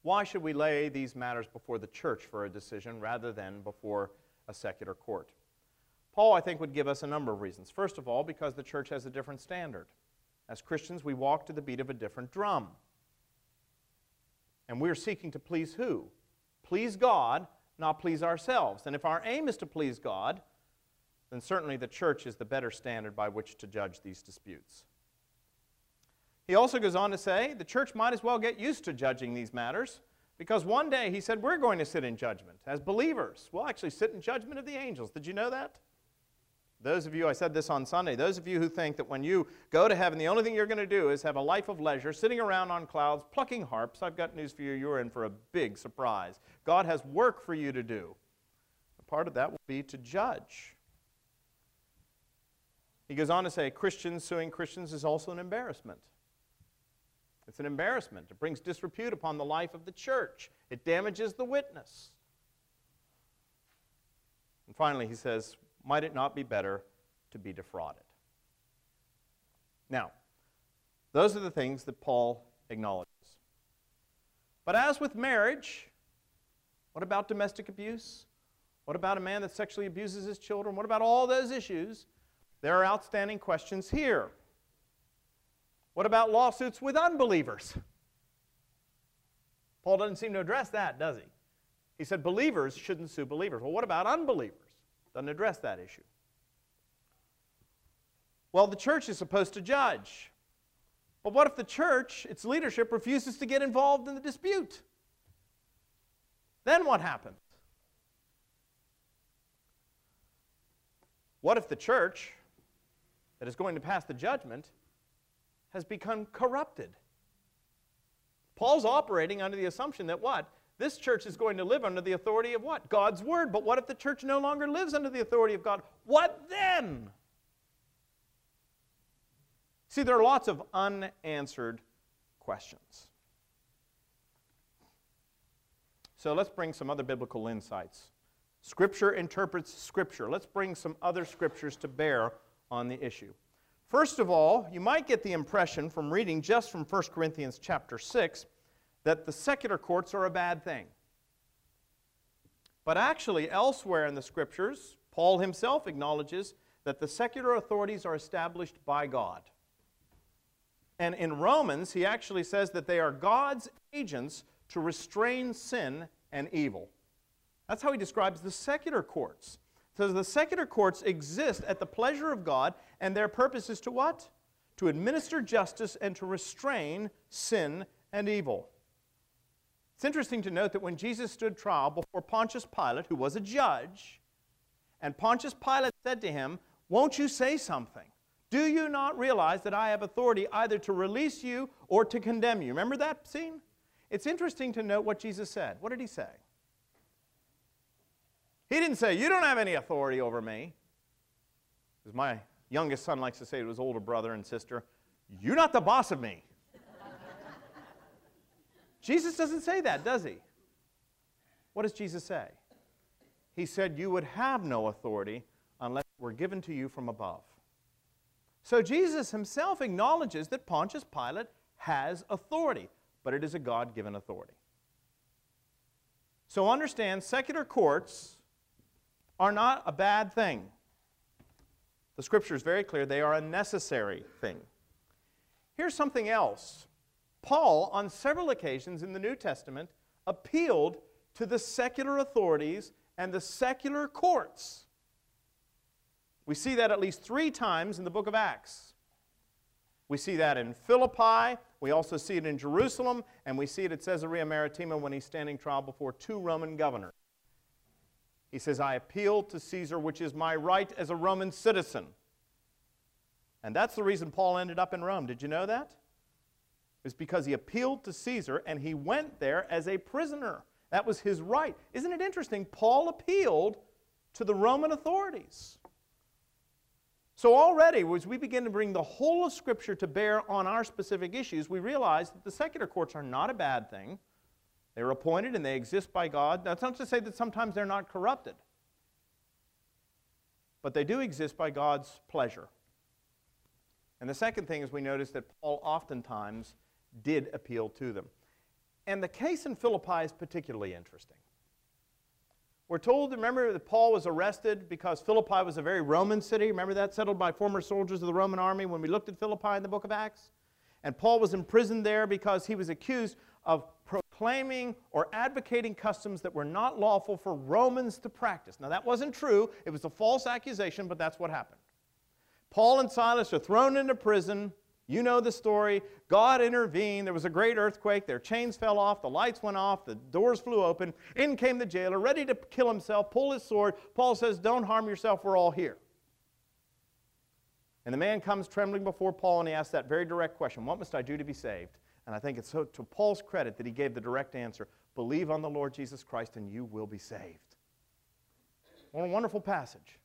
Why should we lay these matters before the church for a decision rather than before a secular court? Paul, I think, would give us a number of reasons. First of all, because the church has a different standard. As Christians, we walk to the beat of a different drum. And we're seeking to please who? Please God, not please ourselves. And if our aim is to please God, then certainly the church is the better standard by which to judge these disputes. He also goes on to say the church might as well get used to judging these matters because one day he said, We're going to sit in judgment as believers. We'll actually sit in judgment of the angels. Did you know that? Those of you, I said this on Sunday, those of you who think that when you go to heaven, the only thing you're going to do is have a life of leisure, sitting around on clouds, plucking harps, I've got news for you. You're in for a big surprise. God has work for you to do. Part of that will be to judge. He goes on to say Christians suing Christians is also an embarrassment. It's an embarrassment. It brings disrepute upon the life of the church, it damages the witness. And finally, he says, Might it not be better to be defrauded? Now, those are the things that Paul acknowledges. But as with marriage, what about domestic abuse? What about a man that sexually abuses his children? What about all those issues? There are outstanding questions here. What about lawsuits with unbelievers? Paul doesn't seem to address that, does he? He said believers shouldn't sue believers. Well, what about unbelievers? Doesn't address that issue. Well, the church is supposed to judge. But what if the church, its leadership, refuses to get involved in the dispute? Then what happens? What if the church that is going to pass the judgment has become corrupted. Paul's operating under the assumption that what? This church is going to live under the authority of what? God's word. But what if the church no longer lives under the authority of God? What then? See, there are lots of unanswered questions. So let's bring some other biblical insights. Scripture interprets Scripture. Let's bring some other scriptures to bear on the issue. First of all, you might get the impression from reading just from 1 Corinthians chapter 6 that the secular courts are a bad thing. But actually, elsewhere in the scriptures, Paul himself acknowledges that the secular authorities are established by God. And in Romans, he actually says that they are God's agents to restrain sin and evil. That's how he describes the secular courts. So the secular courts exist at the pleasure of God, and their purpose is to what? To administer justice and to restrain sin and evil. It's interesting to note that when Jesus stood trial before Pontius Pilate, who was a judge, and Pontius Pilate said to him, Won't you say something? Do you not realize that I have authority either to release you or to condemn you? Remember that scene? It's interesting to note what Jesus said. What did he say? He didn't say, You don't have any authority over me. As my youngest son likes to say to his older brother and sister, You're not the boss of me. Jesus doesn't say that, does he? What does Jesus say? He said, You would have no authority unless it were given to you from above. So Jesus himself acknowledges that Pontius Pilate has authority, but it is a God given authority. So understand, secular courts are not a bad thing. The scripture is very clear, they are a necessary thing. Here's something else Paul, on several occasions in the New Testament, appealed to the secular authorities and the secular courts. We see that at least three times in the book of Acts. We see that in Philippi, we also see it in Jerusalem, and we see it at Caesarea Maritima when he's standing trial before two Roman governors. He says, I appeal to Caesar, which is my right as a Roman citizen. And that's the reason Paul ended up in Rome. Did you know that? It was because he appealed to Caesar and he went there as a prisoner. That was his right. Isn't it interesting? Paul appealed to the Roman authorities. So, already, as we begin to bring the whole of Scripture to bear on our specific issues, we realize that the secular courts are not a bad thing. They're appointed and they exist by God. That's not to say that sometimes they're not corrupted, but they do exist by God's pleasure. And the second thing is we notice that Paul oftentimes did appeal to them. And the case in Philippi is particularly interesting. We're told, remember, that Paul was arrested because Philippi was a very Roman city. Remember that? Settled by former soldiers of the Roman army when we looked at Philippi in the book of Acts? And Paul was imprisoned there because he was accused of proclaiming or advocating customs that were not lawful for Romans to practice. Now, that wasn't true. It was a false accusation, but that's what happened. Paul and Silas are thrown into prison. You know the story. God intervened. There was a great earthquake. Their chains fell off. The lights went off. The doors flew open. In came the jailer, ready to kill himself, pull his sword. Paul says, Don't harm yourself. We're all here. And the man comes trembling before Paul and he asks that very direct question What must I do to be saved? And I think it's so to Paul's credit that he gave the direct answer Believe on the Lord Jesus Christ and you will be saved. What a wonderful passage.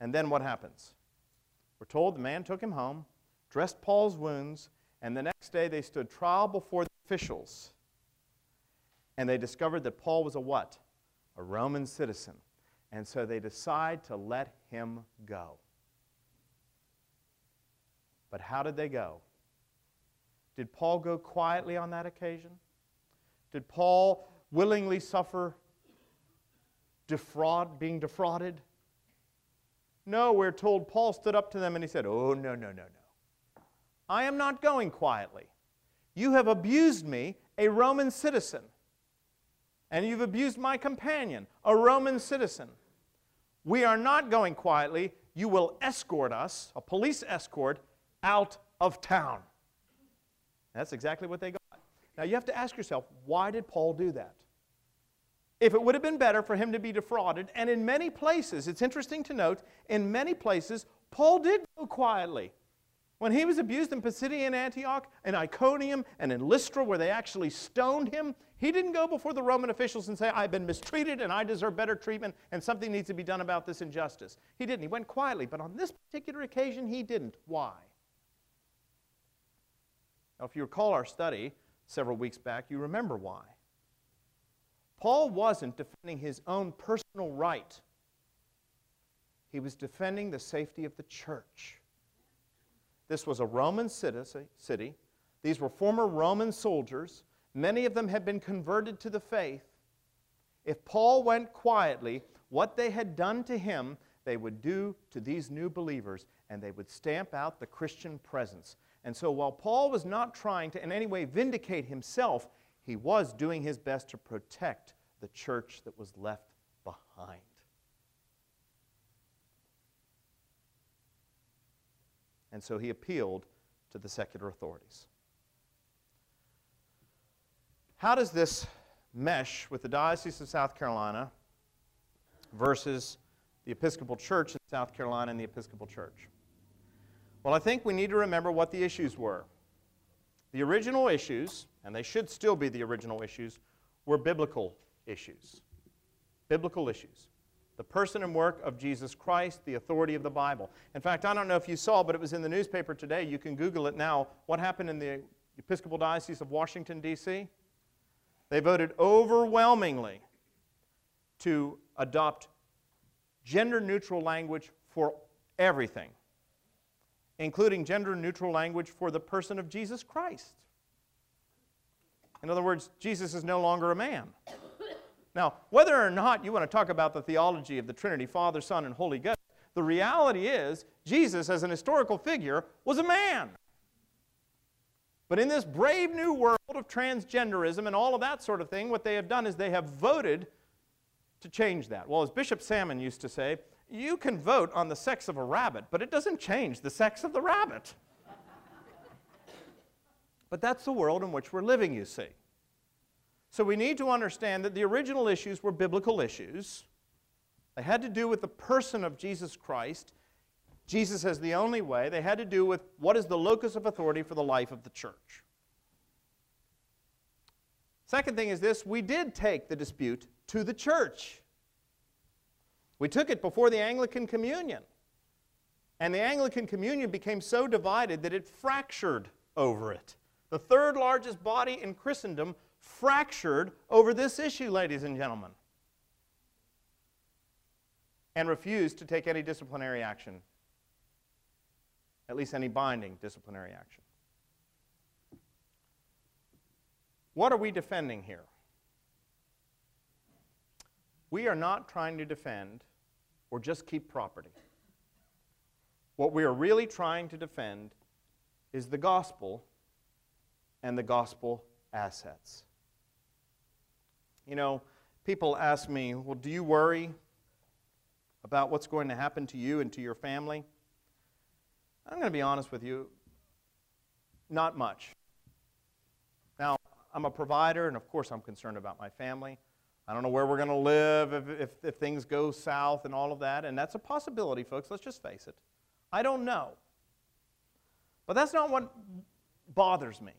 And then what happens? We're told the man took him home dressed Paul's wounds, and the next day they stood trial before the officials. And they discovered that Paul was a what? A Roman citizen. And so they decide to let him go. But how did they go? Did Paul go quietly on that occasion? Did Paul willingly suffer defraud, being defrauded? No, we're told Paul stood up to them and he said, Oh, no, no, no, no. I am not going quietly. You have abused me, a Roman citizen. And you've abused my companion, a Roman citizen. We are not going quietly. You will escort us, a police escort, out of town. That's exactly what they got. Now you have to ask yourself, why did Paul do that? If it would have been better for him to be defrauded, and in many places, it's interesting to note, in many places, Paul did go quietly. When he was abused in Pisidian Antioch, and Iconium, and in Lystra, where they actually stoned him, he didn't go before the Roman officials and say, I've been mistreated and I deserve better treatment and something needs to be done about this injustice. He didn't. He went quietly. But on this particular occasion, he didn't. Why? Now, if you recall our study several weeks back, you remember why. Paul wasn't defending his own personal right, he was defending the safety of the church. This was a Roman city. These were former Roman soldiers. Many of them had been converted to the faith. If Paul went quietly, what they had done to him, they would do to these new believers, and they would stamp out the Christian presence. And so while Paul was not trying to in any way vindicate himself, he was doing his best to protect the church that was left behind. and so he appealed to the secular authorities. How does this mesh with the Diocese of South Carolina versus the Episcopal Church in South Carolina and the Episcopal Church? Well, I think we need to remember what the issues were. The original issues, and they should still be the original issues, were biblical issues. Biblical issues the person and work of Jesus Christ, the authority of the Bible. In fact, I don't know if you saw, but it was in the newspaper today. You can Google it now. What happened in the Episcopal Diocese of Washington, D.C.? They voted overwhelmingly to adopt gender neutral language for everything. Including gender neutral language for the person of Jesus Christ. In other words, Jesus is no longer a man. Now, whether or not you want to talk about the theology of the Trinity, Father, Son, and Holy Ghost, the reality is Jesus, as an historical figure, was a man. But in this brave new world of transgenderism and all of that sort of thing, what they have done is they have voted to change that. Well, as Bishop Salmon used to say, you can vote on the sex of a rabbit, but it doesn't change the sex of the rabbit. but that's the world in which we're living, you see. So we need to understand that the original issues were biblical issues. They had to do with the person of Jesus Christ. Jesus as the only way. They had to do with what is the locus of authority for the life of the church. Second thing is this we did take the dispute to the church. We took it before the Anglican Communion. And the Anglican Communion became so divided that it fractured over it. The third largest body in Christendom fractured over this issue, ladies and gentlemen, and refused to take any disciplinary action, at least any binding disciplinary action. What are we defending here? We are not trying to defend or just keep property. What we are really trying to defend is the gospel and the gospel assets. You know, people ask me, well, do you worry about what's going to happen to you and to your family? I'm going to be honest with you, not much. Now, I'm a provider, and of course, I'm concerned about my family. I don't know where we're going to live if, if, if, things go south and all of that, and that's a possibility, folks. Let's just face it. I don't know. But that's not what bothers me.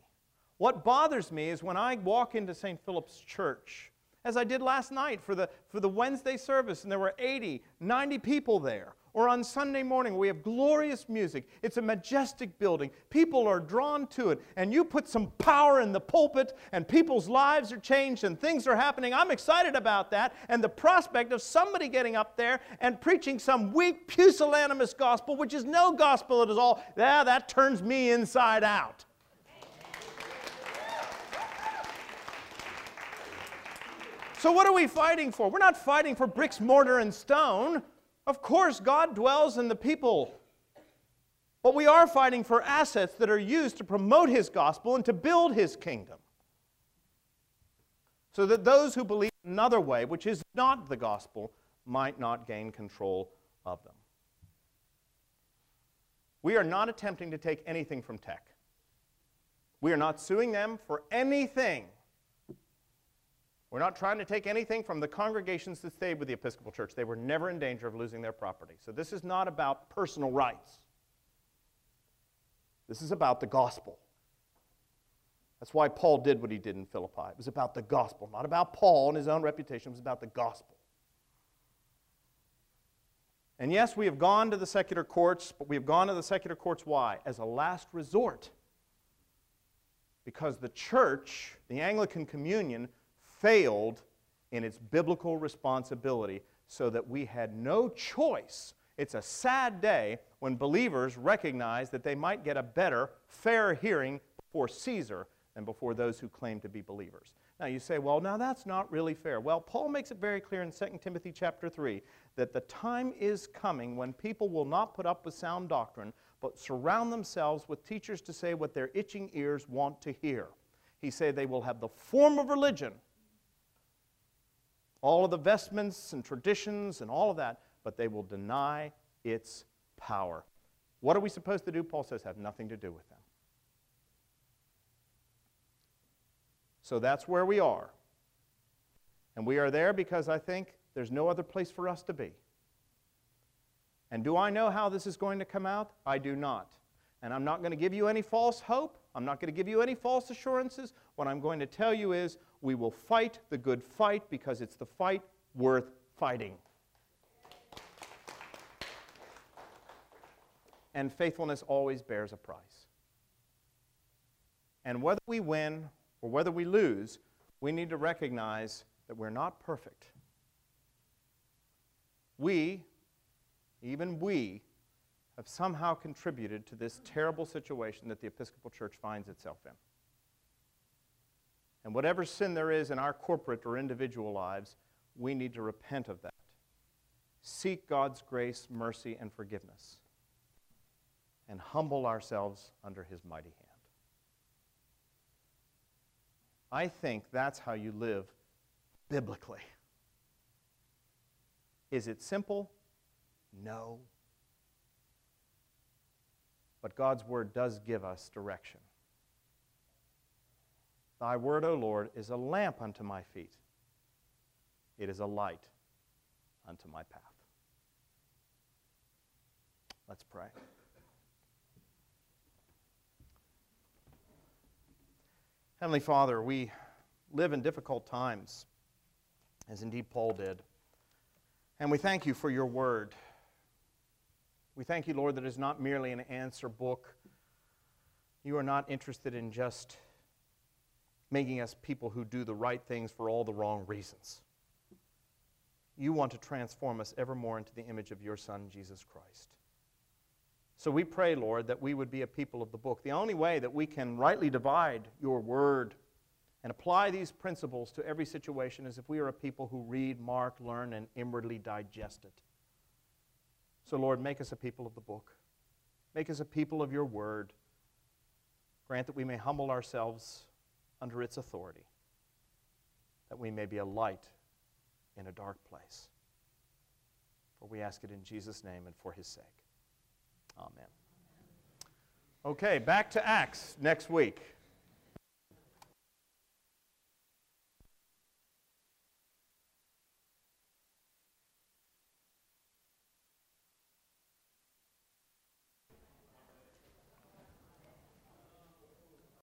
What bothers me is when I walk into St. Philip's Church as I did last night for the, for the Wednesday service, and there were 80, 90 people there. Or on Sunday morning, we have glorious music. It's a majestic building. People are drawn to it. And you put some power in the pulpit, and people's lives are changed, and things are happening. I'm excited about that. And the prospect of somebody getting up there and preaching some weak, pusillanimous gospel, which is no gospel at all, yeah, that turns me inside out. So, what are we fighting for? We're not fighting for bricks, mortar, and stone. Of course, God dwells in the people. But we are fighting for assets that are used to promote His gospel and to build His kingdom. So that those who believe another way, which is not the gospel, might not gain control of them. We are not attempting to take anything from TEC. We are not suing them for anything we're not trying to take anything from the congregations that stayed with the Episcopal Church. They were never in danger of losing their property. So this is not about personal rights. This is about the gospel. That's why Paul did what he did in Philippi. It was about the gospel, not about Paul and his own reputation. It was about the gospel. And yes, we have gone to the secular courts, but we have gone to the secular courts why? As a last resort. Because the church, the Anglican Communion, failed in its biblical responsibility so that we had no choice. It's a sad day when believers recognize that they might get a better, fair hearing before Caesar than before those who claim to be believers. Now you say, well, now that's not really fair. Well, Paul makes it very clear in 2 Timothy chapter 3 that the time is coming when people will not put up with sound doctrine, but surround themselves with teachers to say what their itching ears want to hear. He said they will have the form of religion, all of the vestments and traditions and all of that, but they will deny its power. What are we supposed to do? Paul says, have nothing to do with them. So that's where we are. And we are there because I think there's no other place for us to be. And do I know how this is going to come out? I do not. And I'm not going to give you any false hope. I'm not going to give you any false assurances. What I'm going to tell you is we will fight the good fight because it's the fight worth fighting. And faithfulness always bears a price. And whether we win or whether we lose, we need to recognize that we're not perfect. We, even we, have somehow contributed to this terrible situation that the Episcopal Church finds itself in. And whatever sin there is in our corporate or individual lives, we need to repent of that. Seek God's grace, mercy, and forgiveness, and humble ourselves under His mighty hand. I think that's how you live biblically. Is it simple? No. But God's Word does give us direction. Thy Word, O Lord, is a lamp unto my feet, it is a light unto my path. Let's pray. Heavenly Father, we live in difficult times, as indeed Paul did. And we thank you for your word. We thank you, Lord, that it is not merely an answer book. You are not interested in just making us people who do the right things for all the wrong reasons. You want to transform us ever more into the image of your Son, Jesus Christ. So we pray, Lord, that we would be a people of the book. The only way that we can rightly divide your word and apply these principles to every situation is if we are a people who read, mark, learn, and inwardly digest it. So, Lord, make us a people of the book. Make us a people of your word. Grant that we may humble ourselves under its authority, that we may be a light in a dark place. For we ask it in Jesus' name and for his sake. Amen. Okay, back to Acts next week.